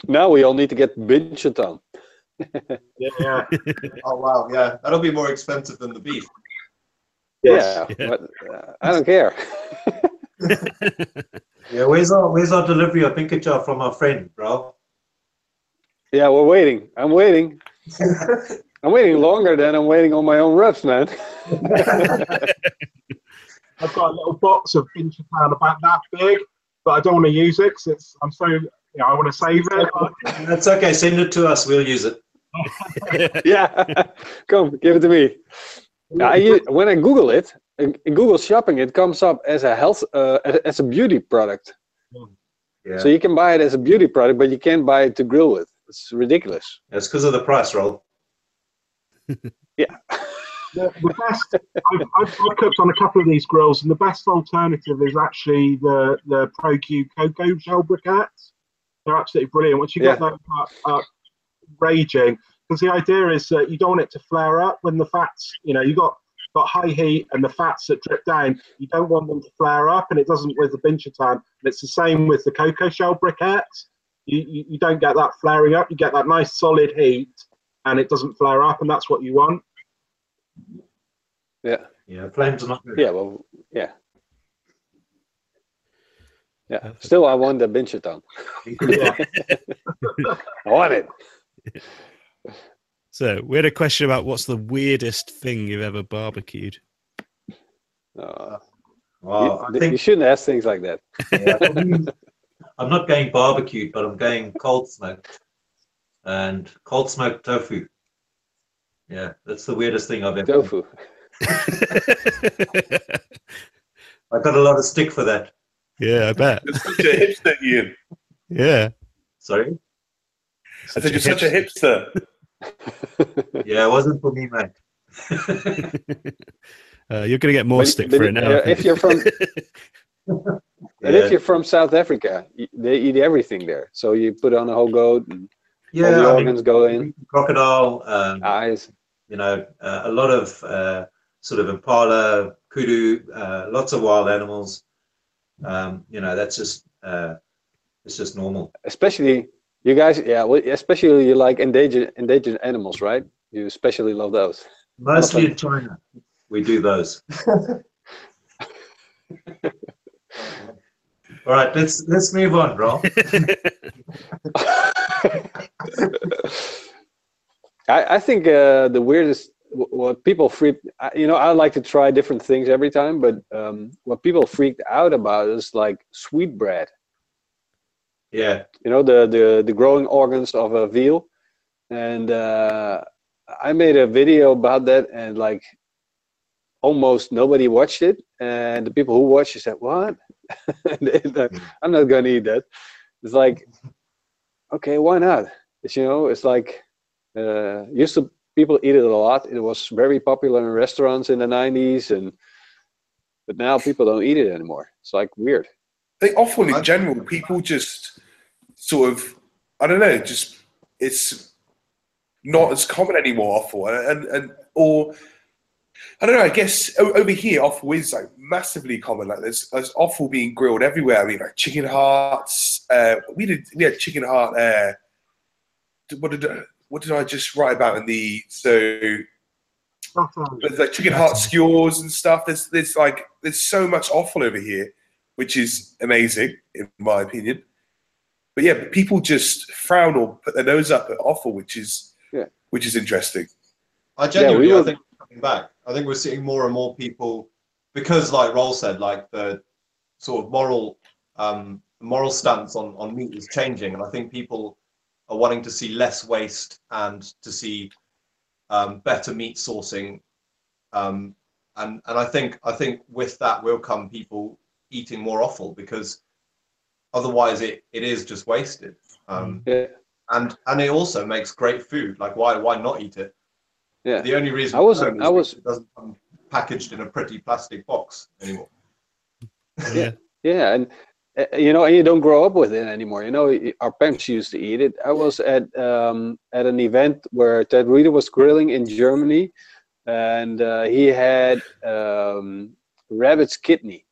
Now we all need to get Binchotan. [laughs] Yeah, yeah, Oh wow, yeah, that'll be more expensive than the beef. yes. Yeah, Yeah. but uh, I don't care. [laughs] Yeah, where's our where's our delivery of Binchotan from our friend, bro? Yeah, we're waiting. I'm waiting. [laughs] I'm waiting longer than I'm waiting on my own reps, man. I've got a little box of pinch pan about that big, but I don't want to use it because I'm so you know I want to save it. [laughs] That's okay. Send it to us. We'll use it. [laughs] yeah, [laughs] come give it to me. I, u- when I Google it, in, in Google Shopping, it comes up as a health, uh, as- as a beauty product. Yeah, So you can buy it as a beauty product, but you can't buy it to grill with. It's ridiculous. it's because of the price roll. The, the best I've, I've, I've cooked on a couple of these grills, and the best alternative is actually the the Pro Q cocoa shell briquettes. They're absolutely brilliant. Once you get that them up, up raging, because the idea is that you don't want it to flare up when the fats, you know, you got got high heat and the fats that drip down. You don't want them to flare up, and it doesn't with the Binchotan. And it's the same with the cocoa shell briquettes. You, you you don't get that flaring up. You get that nice solid heat, and it doesn't flare up, and that's what you want. Yeah. Yeah, flames are not good. Yeah. Well. Yeah. Yeah. Still, I want the Binchotan. Yeah. [laughs] I want it. So we had a question about what's the weirdest thing you've ever barbecued. Uh, Well, I you, think you shouldn't ask things like that. Yeah, I'm not going barbecued, but I'm going cold smoked and cold smoked tofu. Yeah, that's the weirdest thing I've ever. Tofu. I got a lot of stick for that. Yeah, I bet. You're such a hipster, Ian. Yeah. Sorry. I said you're such a hipster. [laughs] Yeah, it wasn't for me, mate. [laughs] Uh, you're going to get more But- stick but for it now. uh, if you're from, but [laughs] Yeah, if you're from South Africa, they eat everything there. So you put on a whole goat, and all yeah, the I mean, organs go in, crocodile. Um, eyes. you know, uh, a lot of uh, sort of impala, kudu, uh, lots of wild animals. Um, you know, that's just uh, it's just normal. Especially you guys, yeah. Well, especially you like endangered endangered animals, right? You especially love those. Mostly in China, we do those. [laughs] All right, let's let's move on, Rob. [laughs] [laughs] I, I think uh, the weirdest wh- what people freak you know i like to try different things every time but um, what people freaked out about is like sweet bread. Yeah, you know the the, the growing organs of a veal. And uh, i made a video about that and like almost nobody watched it. And the people who watched it said what? [laughs] Uh, i'm not gonna eat that. It's like okay why not? It's, you know it's like uh, used to people eat it a lot it was very popular in restaurants in the 90s and but now people don't eat it anymore it's like weird They often, in general, people just sort of, I don't know, just it's not as common anymore. Offal and and or I don't know. I guess over here, offal is like massively common. Like there's, there's offal being grilled everywhere. I mean, like chicken hearts. Uh, we did we had chicken heart. Uh, what did what did I just write about in the so there's like chicken heart skewers and stuff. There's there's like there's so much offal over here, which is amazing in my opinion. But yeah, people just frown or put their nose up at offal, which is Yeah. which is interesting. I genuinely, were- I think coming back. I think we're seeing more and more people because, like Roel said, like the sort of moral um, moral stance on on meat is changing, and I think people are wanting to see less waste and to see um, better meat sourcing. Um, and and I think I think with that will come people eating more offal because otherwise it, it is just wasted. Um, Yeah. and and it also makes great food. Like why why not eat it? Yeah. The only reason I was- don't is I was- it doesn't come packaged in a pretty plastic box anymore. Yeah. [laughs] Yeah, and you know, and you don't grow up with it anymore. You know, our parents used to eat it. I was at um, at an event where Ted Reader was grilling in Germany, and uh, he had um, rabbit's kidney,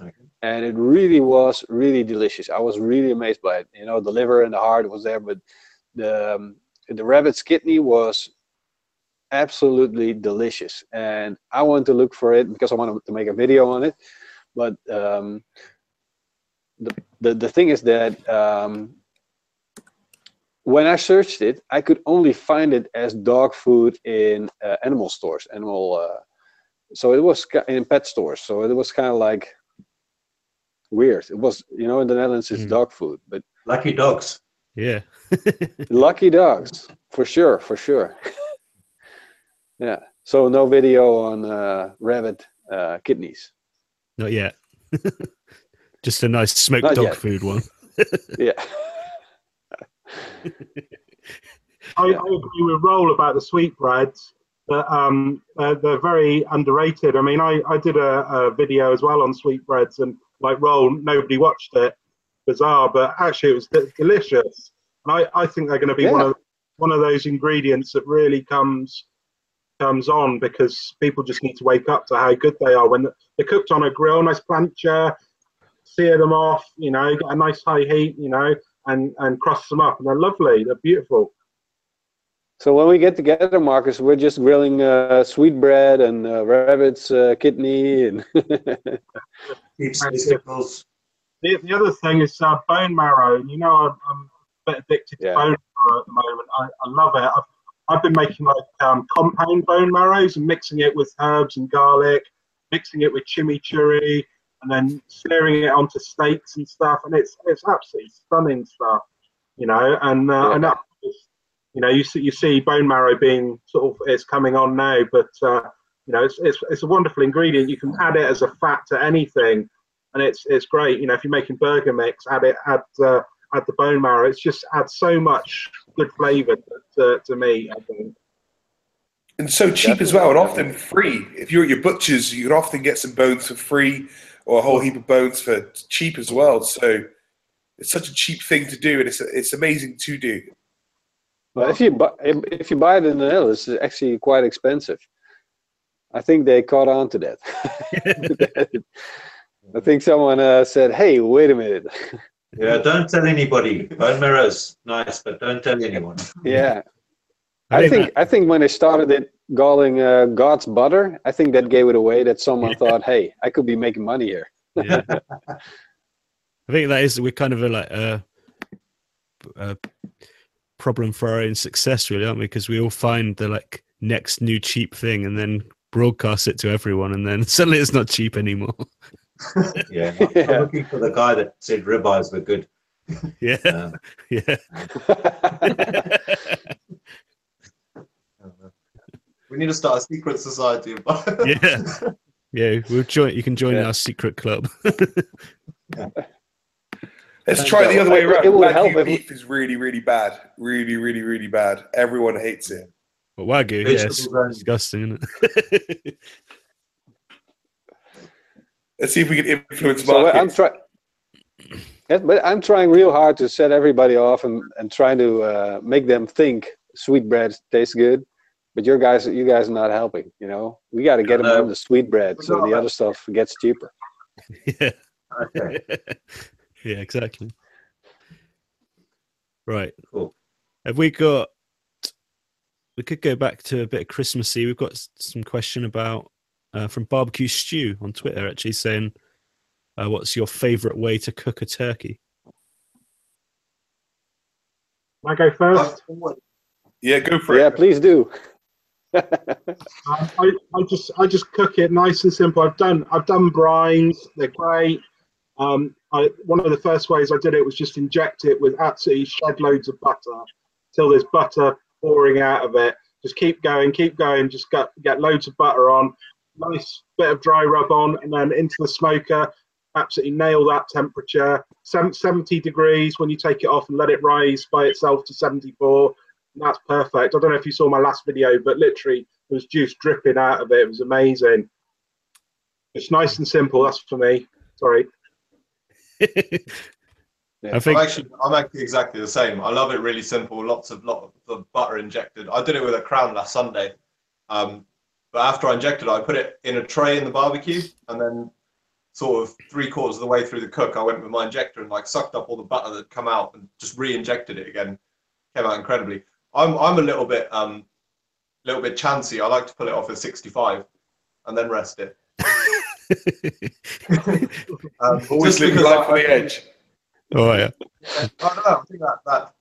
Okay. and it really was really delicious. I was really amazed by it. You know, the liver and the heart was there, but the um, the rabbit's kidney was absolutely delicious. And I wanted to look for it because I wanted to make a video on it. But um, the, the the thing is that um, when I searched it, I could only find it as dog food in uh, animal stores, animal. Uh, so it was in pet stores. So it was kind of like weird. It was, you know, in the Netherlands it's Mm. dog food, but Lucky dogs. Yeah. [laughs] lucky dogs for sure, for sure. [laughs] yeah. So no video on uh, rabbit uh, kidneys. Not yet. [laughs] Just a nice smoked Not dog yet. food one. [laughs] Yeah. [laughs] I, I agree with Roel about the sweetbreads. That um, they're, they're very underrated. I mean, I, I did a, a video as well on sweetbreads, and like Roel, nobody watched it. Bizarre, but actually, it was de- delicious. And I, I think they're going to be one of one of those ingredients that really comes comes on because people just need to wake up to how good they are when they're cooked on a grill, nice plancha, sear them off, you know, get a nice high heat, you know, and and crust them up, and they're lovely. They're beautiful. So when we get together, Marcus, we're just grilling uh, sweetbread and uh, rabbit's uh, kidney and [laughs] Keep. The, the other thing is uh, bone marrow. You know, I'm, I'm a bit addicted to bone marrow at the moment. I, I love it. I've, I've been making like um, compound bone marrows and mixing it with herbs and garlic, mixing it with chimichurri, and then searing it onto steaks and stuff. And it's it's absolutely stunning stuff, you know. And uh, Yeah. and you know, you see you see bone marrow being sort of it's coming on now, but uh, you know, it's, it's it's a wonderful ingredient. You can add it as a fat to anything and it's it's great. You know, if you're making burger mix, add it, add uh, add the bone marrow. It's just adds so much good flavour to, to, to me. I think. and so cheap as well, and often free. If you're at your butchers, you can often get some bones for free, or a whole heap of bones for cheap as well. So it's such a cheap thing to do, and it's it's amazing to do. But if you buy if, if you buy it in the Netherlands, it's actually quite expensive. I think they caught on to that. [laughs] I think someone uh, said, "Hey, wait a minute." [laughs] Yeah, don't tell anybody. Bone marrow's nice, but don't tell anyone. yeah, I I think think I think when they started it calling uh, God's butter, I think that gave it away. That someone [laughs] thought, "Hey, I could be making money here." Yeah. [laughs] I think that is we're kind of a, like a, a problem for our own success, really, aren't we? Because we all find the like next new cheap thing and then broadcast it to everyone, and then [laughs] suddenly it's not cheap anymore. Yeah, I'm Yeah. looking for the guy that said ribeyes were good. yeah, Um, yeah. We need to start a secret society. Of [laughs] Yeah. yeah, we'll join. You can join Yeah. our secret club. [laughs] Let's try it the other way around. it would Wagyu help if- beef is really, really bad. Really, really, really bad. Everyone hates it. But wagyu, yeah, it's Vegetables disgusting, isn't it? [laughs] Let's see if we can influence so I'm trying. Yes, but I'm trying real hard to set everybody off and, and trying to uh, make them think sweet sweetbread tastes good. But your guys, you guys are not helping. You know, we got to get them No. on the sweetbread so the other stuff gets cheaper. yeah. [laughs] okay, yeah, exactly. Right. cool. Have we got? We could go back to a bit of Christmassy. We've got some question about uh, from Barbecue Stew on Twitter, actually saying, uh, "What's your favourite way to cook a turkey?" Can I go first? Yeah, go for Yeah, it. Yeah, please do. Um, I, I just I just cook it nice and simple. I've done I've done brines. They're great. Um, I, one of the first ways I did it was just inject it with absolutely shed loads of butter till there's butter pouring out of it. Just keep going, keep going. Just get get loads of butter on. Nice bit of dry rub on, and then into the smoker. absolutely nail that temperature. Sem- 70 degrees when you take it off and let it rise by itself to 74. That's perfect. I don't know if you saw my last video, but literally there was juice dripping out of it. It was amazing. It's nice and simple. That's for me. Sorry. [laughs] I think I'm actually, I'm actually exactly the same. I love it really simple. Lots of lot of butter injected. I did it with a crown last Sunday, um, but after I injected it, I put it in a tray in the barbecue, and then sort of three quarters of the way through the cook, I went with my injector and like sucked up all the butter that come out and just re-injected it again. Came out incredibly. I'm I'm a little bit um, little bit chancy. I like to pull it off at 65, and then rest it. [laughs] Um, Always just leave because life I- on the edge. oh yeah. I don't know. I think that that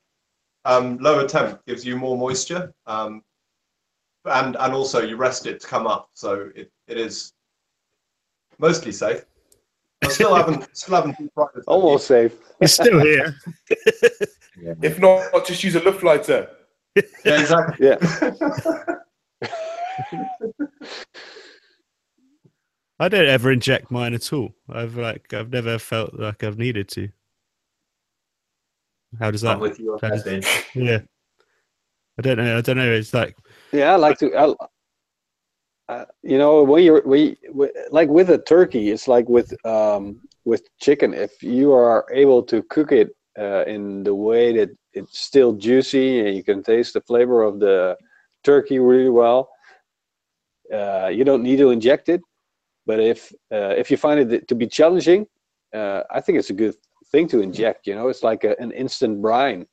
um, lower temp gives you more moisture, um, and and also you rest it to come up, so it, it is mostly safe. I still haven't [laughs] still haven't deep fried. Almost safe. It's still here. [laughs] If not, just use a Looftlighter. Yeah, exactly. Yeah. [laughs] I don't ever inject mine at all. I've like I've never felt like I've needed to. How does I'm that? with you on that, Ben. [laughs] Yeah. I don't know. I don't know. It's like Yeah, I like to. I, uh, you know, when you're we, we like with a turkey, it's like with um with chicken. If you are able to cook it uh, in the way that it's still juicy and you can taste the flavor of the turkey really well, uh, you don't need to inject it. But if uh, if you find it to be challenging, uh, I think it's a good thing to inject. You know, it's like a, an instant brine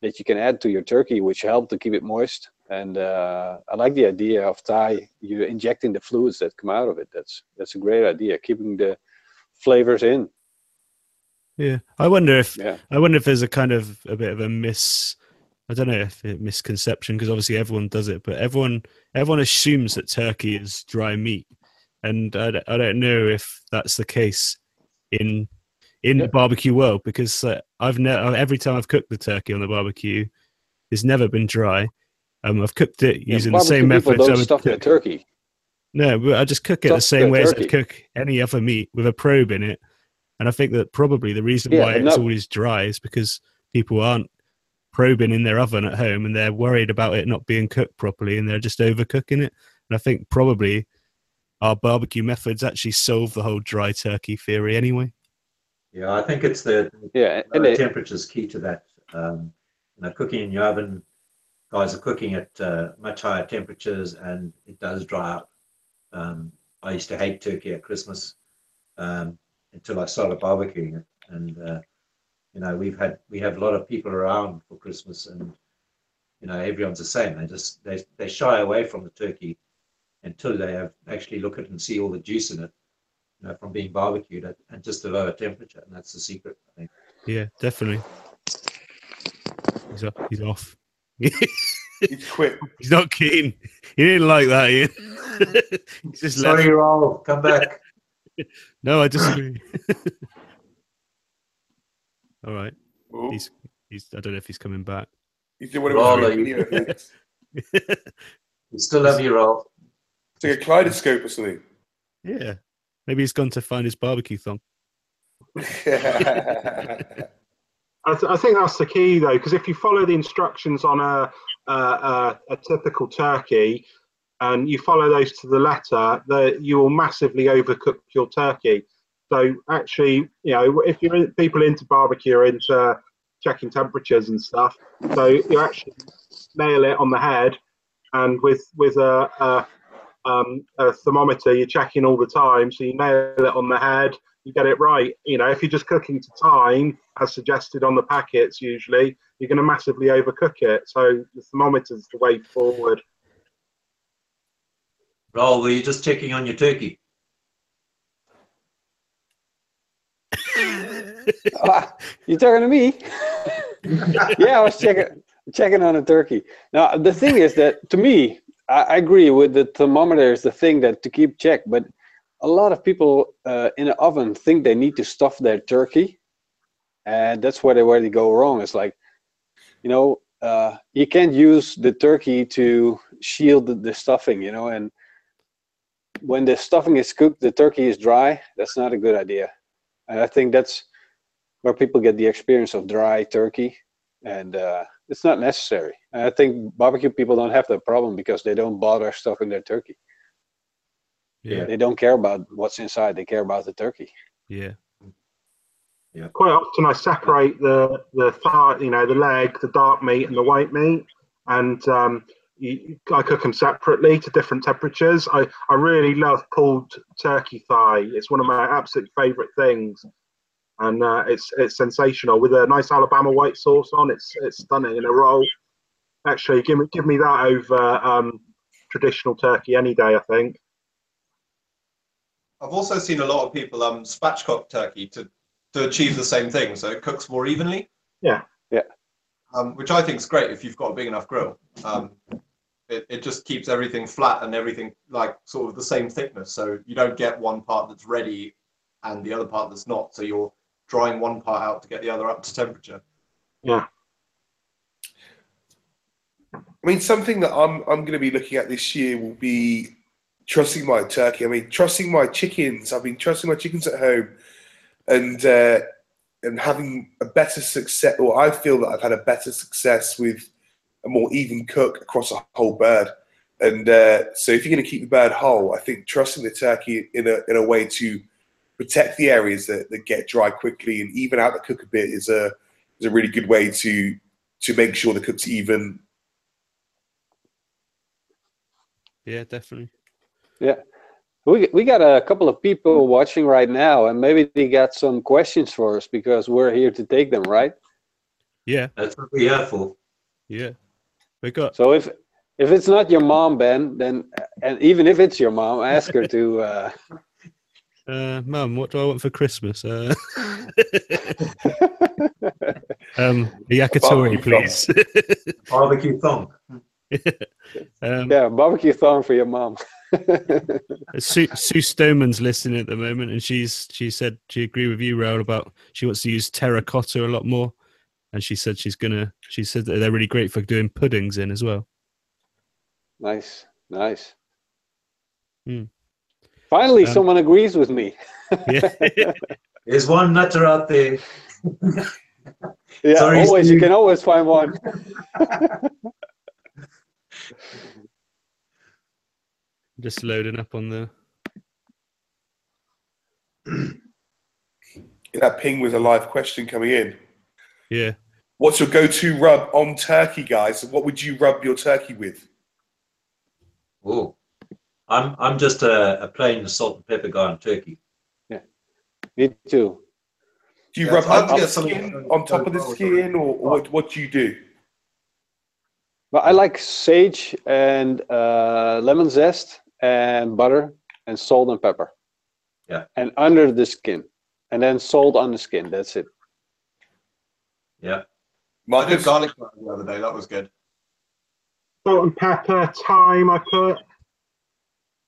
that you can add to your turkey, which help to keep it moist. And uh, I like the idea of Thai, You're injecting the fluids that come out of it. That's that's a great idea, keeping the flavors in. Yeah. I wonder if Yeah, I wonder if there's a kind of a bit of a miss. I don't know if it misconception because obviously everyone does it, but everyone everyone assumes that turkey is dry meat, and I, don't- I don't know if that's the case in in the barbecue world because uh, I've never every time I've cooked the turkey on the barbecue, it's never been dry. Um, I've cooked it Yeah, using the same method. People so I don't stuff cook- turkey. no, but I just cook it the same way as I turkey. cook any other meat with a probe in it. And I think that probably the reason Yeah, why it's that- always dry is because people aren't probing in their oven at home and they're worried about it not being cooked properly and they're just overcooking it. And I think probably our barbecue methods actually solve the whole dry turkey theory anyway. Yeah, I think it's the Yeah, and lower it, temperature's key to that. Um, you know, cooking in your oven, guys are cooking at uh, much higher temperatures, and it does dry out. Um, I used to hate turkey at Christmas um, until I started barbecuing it, and uh, you know, we've had we have a lot of people around for Christmas, and you know, everyone's the same. They just they they shy away from the turkey until they have actually look at it and see all the juice in it. You know, from being barbecued at, at just a lower temperature, and that's the secret, I think. Yeah, definitely. He's off. He's off. [laughs] He's quit. He's not keen. He didn't like that, Ian. [laughs] He's just left. Sorry, Roel, come back. [laughs] No, I disagree. [laughs] All right. Ooh, He's he's I don't know if he's coming back. he's doing whatever Rather he's you- doing. It's [laughs] We still love you, Roel. like a kaleidoscope or something. Yeah. Maybe he's gone to find his barbecue thong. I, th- I think that's the key though, because if you follow the instructions on a, a, a, a typical turkey and you follow those to the letter, the, you will massively overcook your turkey. So actually, you know, if you're people into barbecue are into checking temperatures and stuff, so you actually nail it on the head, and with with a, a, um, a thermometer, you're checking all the time, so you nail it on the head, you get it right. You know, if you're just cooking to time, as suggested on the packets, usually you're going to massively overcook it. So the thermometer's the way forward. Roel, were you just checking on your turkey? Ah, [laughs] you talking to me? [laughs] yeah, I was checking checking on a turkey. Now the thing is that to me, I, I agree with the thermometer is the thing that to keep check, but a lot of people uh, in the oven think they need to stuff their turkey, and that's where they where they go wrong. It's like, you know, uh, you can't use the turkey to shield the, the stuffing, you know, and when the stuffing is cooked, the turkey is dry. That's not a good idea. And I think that's where people get the experience of dry turkey, and uh, it's not necessary. And I think barbecue people don't have that problem because they don't bother stuffing their turkey. Yeah. They don't care about what's inside; they care about the turkey. Yeah. Yeah. Quite often I separate the the thigh, you know, the leg, the dark meat, and the white meat, and um, you, I cook them separately to different temperatures. I, I really love pulled turkey thigh. It's one of my absolute favourite things, and uh, it's it's sensational with a nice Alabama white sauce on. It's it's stunning in a roll. Actually, give me give me that over um, traditional turkey any day. I think. I've also seen a lot of people um spatchcock turkey to to achieve the same thing, so it cooks more evenly. Yeah. Yeah. Um, which I think is great if you've got a big enough grill. Um, it, it just keeps everything flat and everything like sort of the same thickness, so you don't get one part that's ready and the other part that's not. So you're drying one part out to get the other up to temperature. Yeah. I mean, something that I'm I'm going to be looking at this year will be trusting my turkey. I mean, trusting my chickens. I've been trusting my chickens at home, and uh, and having a better success. Or I feel that I've had a better success with a more even cook across a whole bird. And uh, so, if you're going to keep the bird whole, I think trusting the turkey in a in a way to protect the areas that, that get dry quickly and even out the cook a bit is a is a really good way to to make sure the cook's even Yeah, definitely. Yeah, we we got a couple of people watching right now, and maybe they got some questions for us because we're here to take them, right? Yeah. That's what we're here for. Yeah. We got So if if it's not your mom, Ben, then and even if it's your mom, ask her to. Uh, [laughs] uh mum, what do I want for Christmas? Uh [laughs] um a yakitori, please. Barbecue thong. [laughs] um yeah, barbecue thong for your mom. Sue, Sue Stoneman's listening at the moment, and she's she said she agreed with you, Roel, about she wants to use terracotta a lot more, and she said she's gonna. She said that they're really great for doing puddings in as well. nice, nice. Hmm. Finally, Um, someone agrees with me. [laughs] Yeah, [laughs] There's one nutter out there. [laughs] Yeah, Sorry, always you can always find one. just loading up on the. that ping was a live question coming in. Yeah, What's your go-to rub on turkey, guys? What would you rub your turkey with? Oh, I'm I'm just a, a plain salt and pepper guy on turkey. Yeah, me too. Do you Yeah, rub it's hard on, get the something skin, on top of the goes well with skin, or, or what, what do you do? But I like sage and uh, lemon zest and butter and salt and pepper. Yeah. And under the skin, and then salt on the skin. That's it. Yeah. I did garlic the other day. That was good. Salt and pepper, thyme. I put.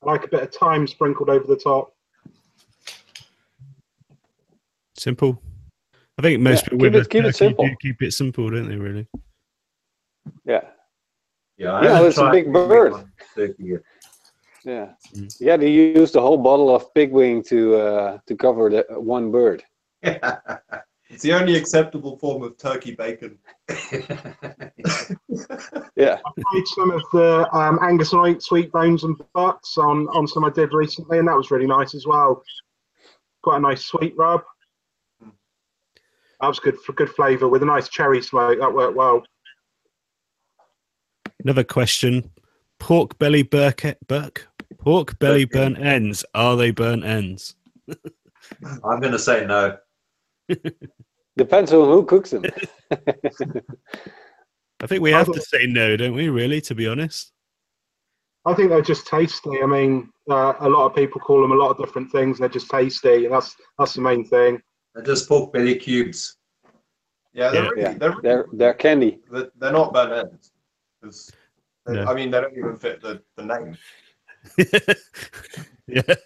I like a bit of thyme sprinkled over the top. simple. I think most Yeah, people keep it- keep it simple. do keep it simple, don't they? Really? Yeah. Yeah, I You it's a big bird. on Turkey yet. Yeah. Mm. Yeah. They use the whole bottle of pig wing to uh, to cover the one bird. [laughs] It's the only acceptable form of turkey bacon. [laughs] Yeah. I tried some of the um, Angus Light sweet bones and butts on on some I did recently, and that was really nice as well. Quite a nice sweet rub. That was good for good flavour with a nice cherry smoke. That worked well. Another question: Pork belly burk, burk pork belly Burnt burnt ends. Are they burnt ends? [laughs] I'm going to say no. Depends on who cooks them. [laughs] I think we have to say no, don't we? Really, to be honest. I think they're just tasty. I mean, uh, a lot of people call them a lot of different things. They're just tasty, and that's that's the main thing. They're just pork belly cubes. Yeah, they're Yeah. really, Yeah. they're, really, They're they're candy. they're, they're not burnt ends. 'Cause they- No. I mean, they don't even fit the, the name. [laughs] yeah, they're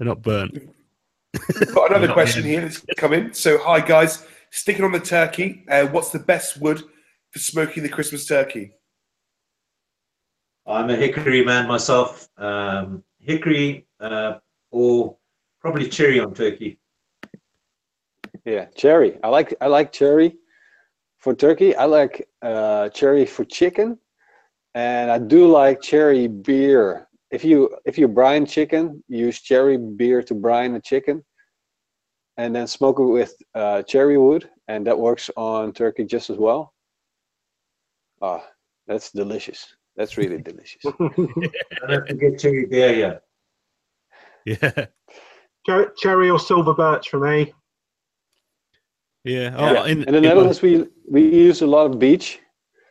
not burnt. Got another Not question yet. here that's come in. So, hi guys, sticking on the turkey. Uh, what's the best wood for smoking the Christmas turkey? I'm a hickory man myself. Um, hickory uh, or probably cherry on turkey. Yeah, cherry. I like I like cherry for turkey. I like uh, cherry for chicken, and I do like cherry beer. If you if you brine chicken, use cherry beer to brine the chicken, and then smoke it with uh, cherry wood, and that works on turkey just as well. Ah, that's delicious. That's really [laughs] delicious. Don't forget cherry beer, yeah. Yeah, Cher- Cherry or silver birch for me. yeah. Oh, Yeah. in, In the in my- Netherlands, we we use a lot of beech.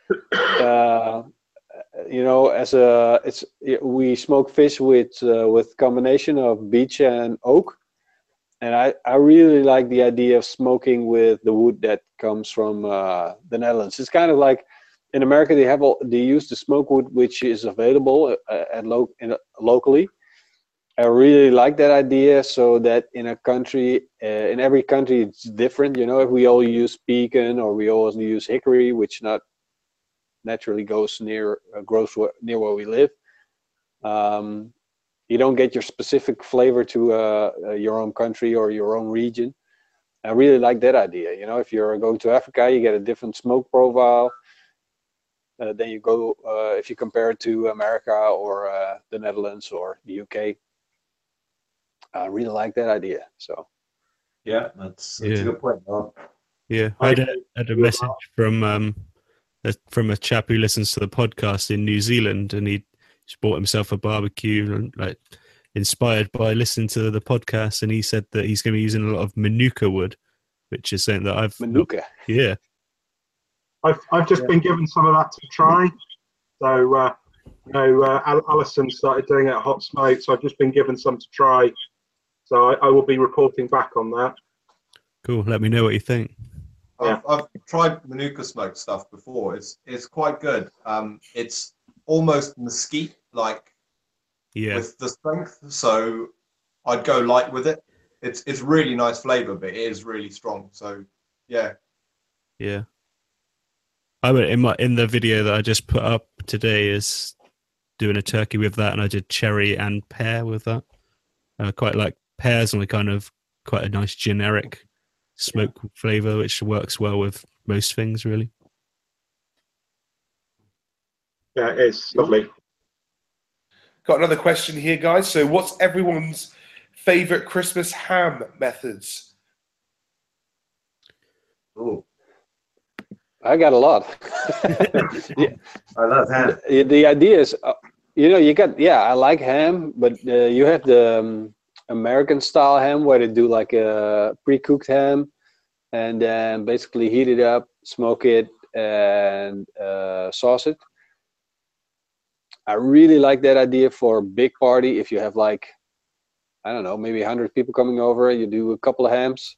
[coughs] Uh, you know, as a it's we smoke fish with uh, with combination of beech and oak, and I I really like the idea of smoking with the wood that comes from uh, the Netherlands. It's kind of like in America they have all, they use the smoke wood which is available uh, at lo- in, locally. I really like that idea. So that in a country, uh, in every country, it's different. You know, if we all use pecan or we all use hickory, which not naturally goes near uh, grows where, near where we live, um, you don't get your specific flavor to uh, uh, your own country or your own region. I really like that idea. You know, if you're going to Africa, you get a different smoke profile. Uh, then you go uh, if you compare it to America or uh, the Netherlands or the UK. I really like that idea. So Yeah, that's, that's Yeah. a good point. Well, Yeah, I I had a, had a message from um a, from a chap who listens to the podcast in New Zealand, and he bought himself a barbecue and like inspired by listening to the podcast, and he said that he's going to be using a lot of manuka wood, which is something that I've Manuka. yeah I've I've just Yeah. been given some of that to try. So uh, you know, uh, Al- Alison started doing it at Hot Smoke, so I've just been given some to try. So I, I will be reporting back on that. cool. Let me know what you think. I've, I've tried Manuka smoked stuff before. It's it's quite good. Um, it's almost mesquite like Yeah, with the strength. So I'd go light with it. It's it's really nice flavor, but it is really strong. So yeah, yeah. I went in my in the video that I just put up today is doing a turkey with that, and I did cherry and pear with that. I quite like pears and a kind of quite a nice generic smoke flavor, which works well with most things, really. Yeah, it is lovely. Got another question here, guys. So, what's everyone's favorite Christmas ham methods? Ooh, I got a lot. [laughs] I love ham. the, the idea is, uh, you know, you got yeah, I like ham, but uh, you have the um, American style ham where they do like a pre-cooked ham, and then basically heat it up, smoke it, and uh, sauce it. I really like that idea for a big party. If you have like, I don't know, maybe 100 people coming over, you do a couple of hams,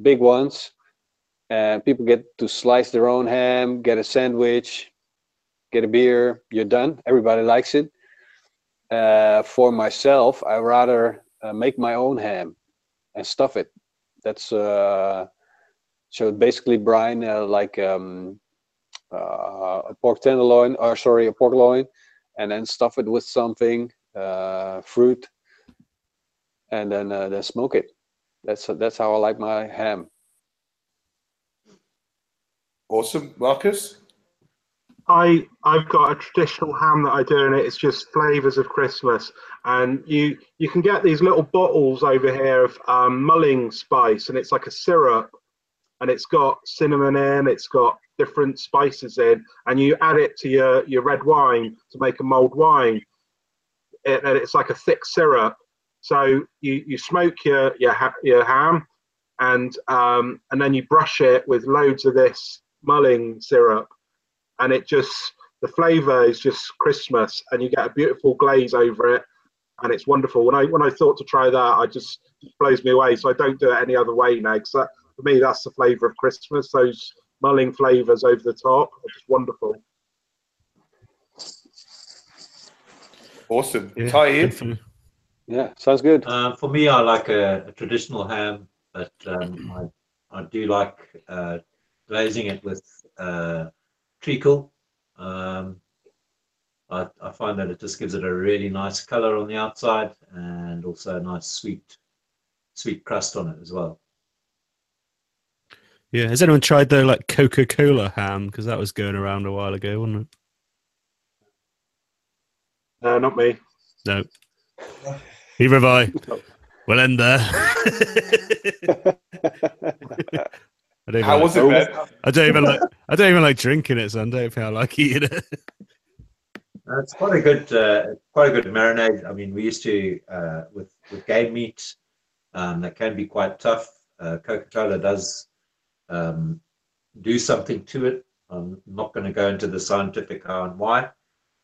big ones, and people get to slice their own ham, get a sandwich, get a beer, you're done. Everybody likes it. Uh, for myself, I rather uh, make my own ham and stuff it. That's uh, so basically brine uh, like um, uh, a pork tenderloin, or sorry, a pork loin, and then stuff it with something, uh, fruit, and then uh, then smoke it. That's that's how I like my ham. Awesome, Marcus. I I've got a traditional ham that I do, and it's just flavors of Christmas. And you you can get these little bottles over here of um, mulling spice, and it's like a syrup, and it's got cinnamon in, it's got different spices in, and you add it to your your red wine to make a mulled wine. It, and it's like a thick syrup. So you you smoke your your ha- your ham, and um, and then you brush it with loads of this mulling syrup and it just the flavor is just Christmas, and you get a beautiful glaze over it, and it's wonderful. When I when I thought to try that, I just it blows me away. So I don't do it any other way now. Because that, for me, that's the flavor of Christmas. Those mulling flavors over the top are just wonderful. Awesome. Yeah, Tie in. definitely. Yeah, sounds good. Uh, for me, I like a, a traditional ham, but um, I, I do like uh, glazing it with uh, treacle. Um, I, I find that it just gives it a really nice color on the outside and also a nice sweet sweet crust on it as well. Yeah. Has anyone tried the like Coca Cola ham? Because that was going around a while ago, wasn't it? No, not me. No. Neither have I. [laughs] We'll end there. [laughs] [laughs] I don't, How even was like, it, Ben? I don't even like. I don't even like drinking it, so I don't think I like eating it. Uh, It's quite a good, uh, quite a good marinade. I mean, we used to uh, with with game meat um, that can be quite tough. Uh, Coca-Cola does um, do something to it. I'm not going to go into the scientific how and why,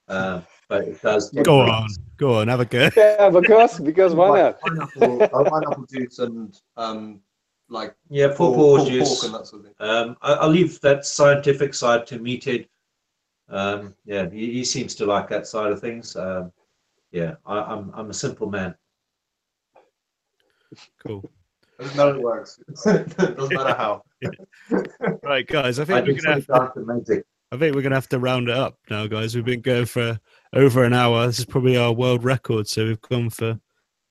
uh, but it does. Go on, go on, have a go. yeah, because because why not? Pineapple, pineapple juice and um, like Yeah, pork, pawpaw pork, juice. pork and that sort of thing. Um, I, I'll leave that scientific side to Meathead. Um, yeah, he, he seems to like that side of things. Um, yeah, I, I'm I'm a simple man. Cool. Doesn't matter it works. [laughs] Doesn't matter how. [laughs] Right, guys. I I think we're gonna have to, down to magic. I think we're gonna have to round it up now, guys. We've been going for over an hour. This is probably our world record. So we've gone for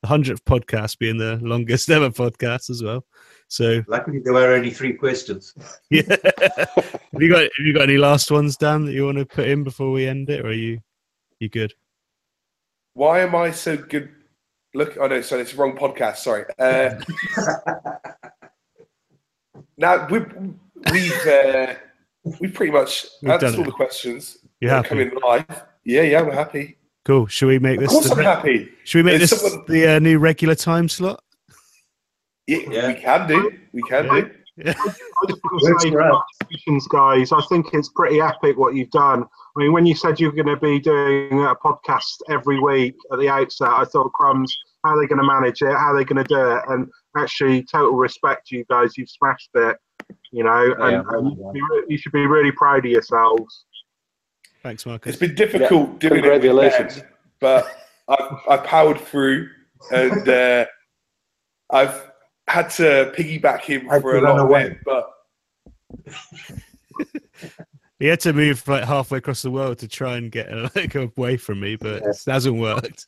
the hundredth podcast being the longest [laughs] ever podcast as well. So Luckily, there were only three questions. [laughs] yeah. have you got have you got any last ones, Dan, that you want to put in before we end it, or are you you good? Why am I so good? Look, oh no, sorry, it's the wrong podcast. Sorry. Uh, [laughs] now we've we've uh, we've pretty much We've answered all it. the questions. Yeah, that are? Coming live. Yeah, yeah, we're happy. Cool. Should we make Of this? course, the I'm happy. should we make There's this someone- the uh, new regular time slot? Yeah, Yeah. we can do. We can do. I just want Works to say, for us. congratulations, guys. I think it's pretty epic what you've done. I mean, when you said you were going to be doing a podcast every week at the outset, I thought, crumbs, how are they going to manage it? How are they going to do it? And actually, total respect to you guys. You've smashed it, you know, and, Yeah, and you, should be re- you should be really proud of yourselves. Thanks, Marcus. It's been difficult doing it, Congratulations. with but I've, I've powered through, and uh, I've had to piggyback him Had for a run lot of it. But [laughs] He had to move like halfway across the world to try and get like away from me, but it hasn't worked.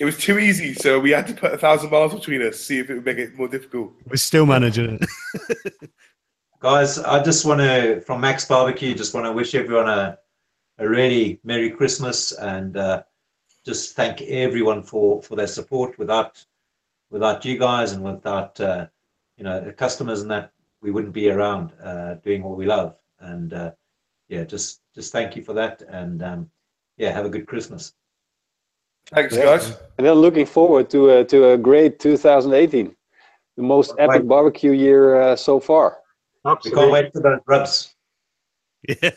it was too easy, so we had to put a thousand miles between us, see if it would make it more difficult. We're still managing it. [laughs] Guys, I just want to, from Max Barbecue, just want to wish everyone a, a really Merry Christmas and uh, just thank everyone for, for their support. Without without you guys and without uh, you know the customers and that, we wouldn't be around uh, doing what we love. And uh, yeah, just just thank you for that. And um, yeah, have a good Christmas. Thanks, Yeah. guys. And then looking forward to a, to a great 2018, the most Right. epic barbecue year uh, so far. We can't wait for those rubs. Yeah,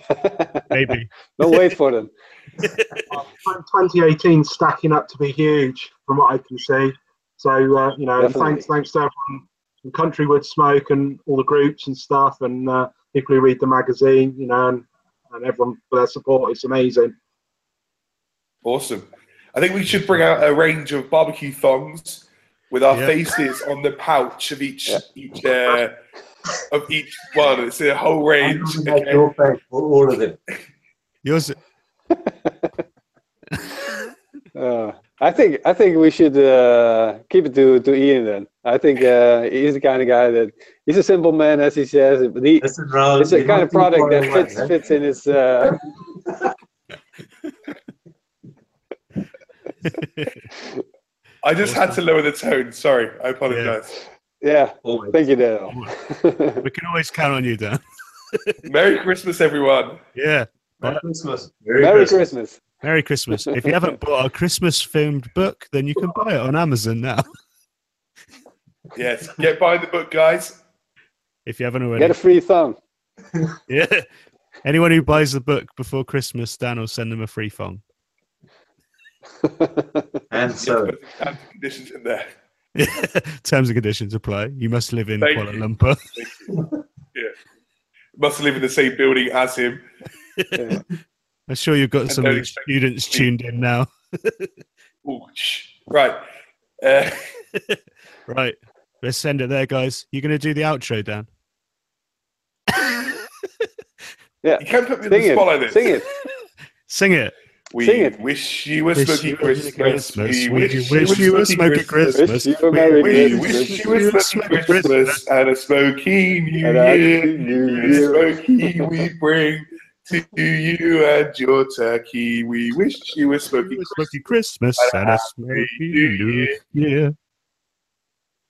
[laughs] maybe. Don't wait for them. [laughs] 2018 stacking up to be huge from what I can see. So uh, you know, Definitely. thanks thanks to everyone from Countrywood Smoke and all the groups and stuff, and uh, people who read the magazine, you know, and, and everyone for their support. It's amazing. Awesome. I think we should bring out a range of barbecue thongs with our Yeah. faces on the pouch of each Yeah. each uh, of each one. It's a whole I'm range. make Okay. your face for all of them. Yours. [laughs] [laughs] Uh, I think I think we should uh, keep it to, to Ian then. I think uh, he's the kind of guy that he's a simple man, as he says, but he, Listen, Roel, it's a you're kind of product that fits fits in his. Uh, I just had to lower the tone. Sorry, I apologize. yeah, Always. thank you, Daniel. [laughs] We can always count on you, Dan. Merry Christmas, everyone. Yeah. Merry Christmas. Merry Merry Christmas. Christmas. Merry Christmas. If you haven't bought our Christmas filmed book, then you can buy it on Amazon now. [laughs] Yes, get buying the book, guys. If you haven't already. Get a free thumb. [laughs] [laughs] Yeah. Anyone who buys the book before Christmas, Dan will send them a free phone. And so, put the terms and conditions in there. Terms and conditions apply. You must live in Thank Kuala you. Lumpur. Thank you. Yeah, must live in the same building as him. Yeah. I'm sure you've got And some don't of the expect students tuned in now. [laughs] Ooh. Right. Uh, [laughs] Right. Let's send it there, guys. You're going to do the outro, Dan? [laughs] Yeah. you can't put me in Sing the spot like this. Sing it. Sing it. We Sing it. wish you a Wish smoky Christmas. Christmas. We We wish you a smoky Christmas. You a Merry We wish you a smoky Christmas and a smoky New Year. New A Year. smoky we bring to you and your turkey. We wish you a smoky A smoky Christmas and a smoky New Year. Year.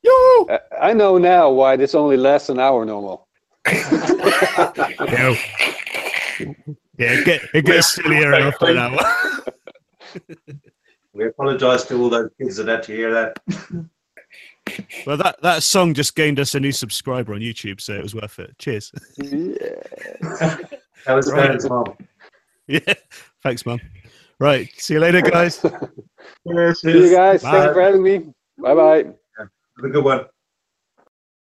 Yo! I- I know now why this only lasts an hour normal. [laughs] Yo. Yeah, it, get, it gets sillier after an hour. [laughs] We apologise to all those kids that had to hear that. [laughs] Well, that, that song just gained us a new subscriber on YouTube, so it was worth it. Cheers. Yeah. That was Right. Dan's [laughs] mom. Yeah. Thanks, Mum. Right. See you later, guys. [laughs] Cheers. See you guys. Thank Bye. you for having me. Bye bye. Have a good one.